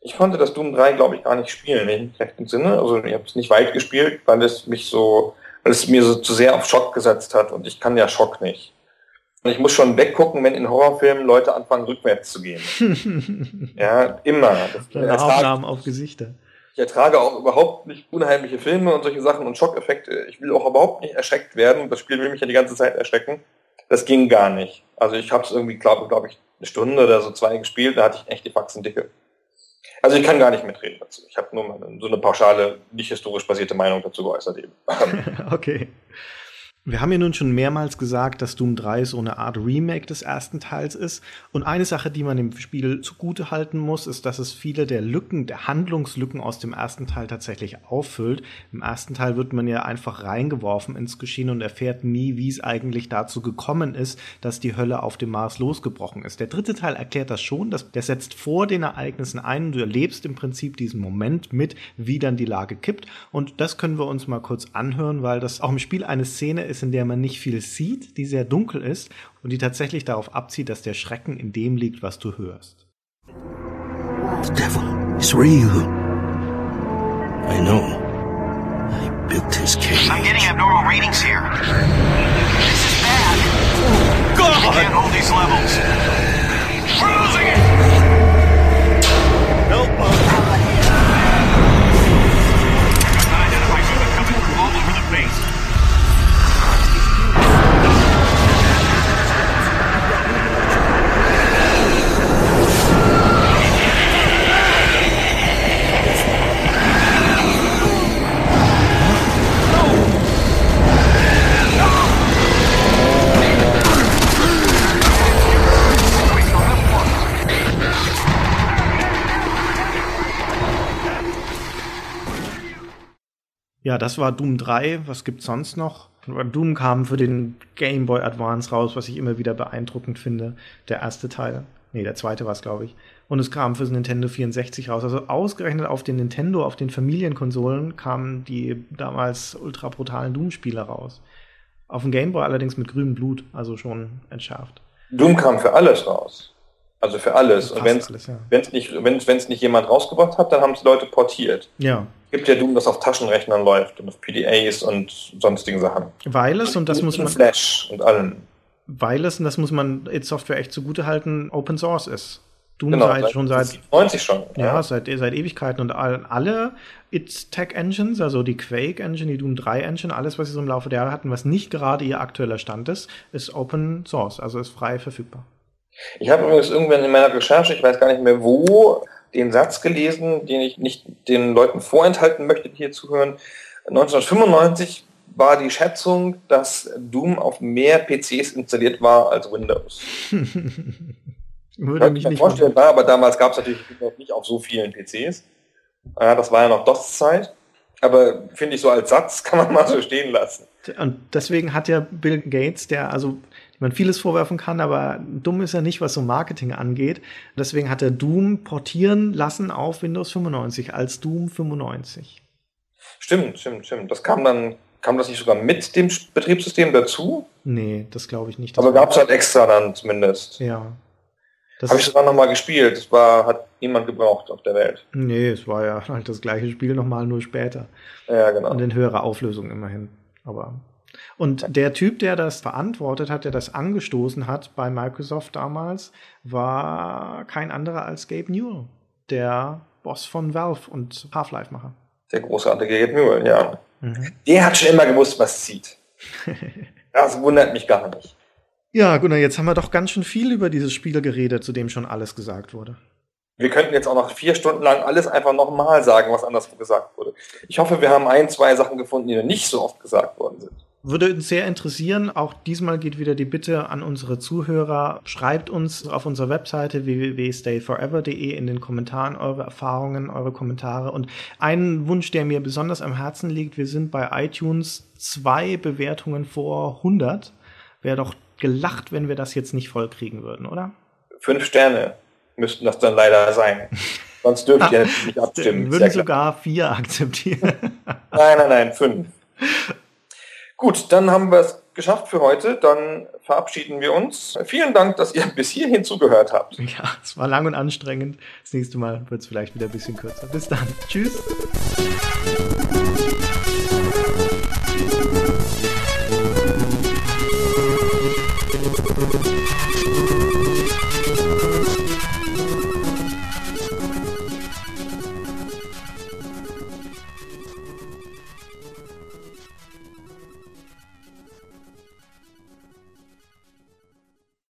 Ich konnte das Doom 3, glaube ich, gar nicht spielen, im rechten Sinne. Also ich habe es nicht weit gespielt, weil es mich so, weil es mir so zu sehr auf Schock gesetzt hat und ich kann ja Schock nicht. Und ich muss schon weggucken, wenn in Horrorfilmen Leute anfangen, rückwärts zu gehen. ja, immer. Das Aufnahmen auf Gesichter. Ich ertrage auch überhaupt nicht unheimliche Filme und solche Sachen und Schockeffekte. Ich will auch überhaupt nicht erschreckt werden. Das Spiel will mich ja die ganze Zeit erschrecken. Das ging gar nicht. Also ich habe es irgendwie, glaube glaub ich, eine Stunde oder so zwei gespielt, da hatte ich echt die Faxen dicke. Also ich kann gar nicht mitreden dazu. Ich habe nur mal so eine pauschale, nicht historisch basierte Meinung dazu geäußert eben. okay. Wir haben ja nun schon mehrmals gesagt, dass Doom 3 so eine Art Remake des ersten Teils ist. Und eine Sache, die man dem Spiel zugute halten muss, ist, dass es viele der Lücken, der Handlungslücken aus dem ersten Teil tatsächlich auffüllt. Im ersten Teil wird man ja einfach reingeworfen ins Geschehen und erfährt nie, wie es eigentlich dazu gekommen ist, dass die Hölle auf dem Mars losgebrochen ist. Der dritte Teil erklärt das schon, dass der setzt vor den Ereignissen ein und du erlebst im Prinzip diesen Moment mit, wie dann die Lage kippt. Und das können wir uns mal kurz anhören, weil das auch im Spiel eine Szene ist, in der man nicht viel sieht, die sehr dunkel ist und die tatsächlich darauf abzieht, dass der Schrecken in dem liegt, was du hörst. The devil is real. I know. I built his cage. I'm getting abnormal readings here. This is bad. God! I can't hold these levels. Ja, das war Doom 3. Was gibt's sonst noch? Doom kam für den Game Boy Advance raus, was ich immer wieder beeindruckend finde. Der erste Teil. Nee, der zweite war es, glaube ich. Und es kam fürs Nintendo 64 raus. Also ausgerechnet auf den Nintendo, auf den Familienkonsolen kamen die damals ultra brutalen Doom-Spiele raus. Auf dem Game Boy allerdings mit grünem Blut, also schon entschärft. Doom kam für alles raus. Also für alles. Und wenn es ja. wenn's nicht, wenn's, wenn's nicht jemand rausgebracht hat, dann haben es Leute portiert. Ja, gibt ja Doom, das auf Taschenrechnern läuft und auf PDAs und sonstigen Sachen. weil es, und das muss man, Flash und allem. weil es, und das muss man id Software echt zugute halten, Open Source ist. Doom Genau, seit, schon seit 90 schon. Ja, seit, seit Ewigkeiten und all, alle It-Tech-Engines, also die Quake-Engine, die Doom 3-Engine, alles, was sie so im Laufe der Jahre hatten, was nicht gerade ihr aktueller Stand ist, ist Open Source, also ist frei verfügbar. Ich habe übrigens irgendwann in meiner Recherche, ich weiß gar nicht mehr wo, den Satz gelesen, den ich nicht den Leuten vorenthalten möchte, die hier zuhören. 1995 war die Schätzung, dass Doom auf mehr PCs installiert war als Windows. Würde mich ich mir nicht vorstellen, war, aber damals gab es natürlich nicht auf so vielen PCs. Ja, das war ja noch DOS-Zeit. Aber finde ich so als Satz kann man mal so stehen lassen. Und deswegen hat ja Bill Gates, der also man vieles vorwerfen kann, aber dumm ist er nicht, was so Marketing angeht. Deswegen hat er Doom portieren lassen auf Windows 95 als Doom 95. Stimmt, stimmt, stimmt. Das kam dann, kam das nicht sogar mit dem Betriebssystem dazu? Nee, das glaube ich nicht. Aber gab es halt extra dann zumindest. Ja. Das Habe ich sogar nochmal gespielt. Das war, hat niemand gebraucht auf der Welt. nee, es war ja halt das gleiche Spiel nochmal, nur später. Ja, genau. Und in höherer Auflösung immerhin. Aber. Und der Typ, der das verantwortet hat, der das angestoßen hat bei Microsoft damals, war kein anderer als Gabe Newell, der Boss von Valve und Half-Life-Macher. Der großartige Gabe Newell, ja. Mhm. Der hat schon immer gewusst, was zieht. Das wundert mich gar nicht. Ja, Gunnar, jetzt haben wir doch ganz schön viel über dieses Spiel geredet, zu dem schon alles gesagt wurde. Wir könnten jetzt auch noch vier Stunden lang alles einfach nochmal sagen, was anderswo gesagt wurde. Ich hoffe, wir haben ein, zwei Sachen gefunden, die noch nicht so oft gesagt worden sind. Würde uns sehr interessieren. Auch diesmal geht wieder die Bitte an unsere Zuhörer. Schreibt uns auf unserer Webseite www.stayforever.de in den Kommentaren eure Erfahrungen, eure Kommentare. Und ein Wunsch, der mir besonders am Herzen liegt, wir sind bei iTunes zwei Bewertungen vor 100. Wäre doch gelacht, wenn wir das jetzt nicht voll kriegen würden, oder? Fünf Sterne müssten das dann leider sein. Sonst dürft ihr nicht Wir abstimmen. würden sogar vier akzeptieren. Nein, nein, nein, fünf. Gut, dann haben wir es geschafft für heute. Dann verabschieden wir uns. Vielen Dank, dass ihr bis hierhin zugehört habt. ja, es war lang und anstrengend. Das nächste Mal wird es vielleicht wieder ein bisschen kürzer. Bis dann. Tschüss.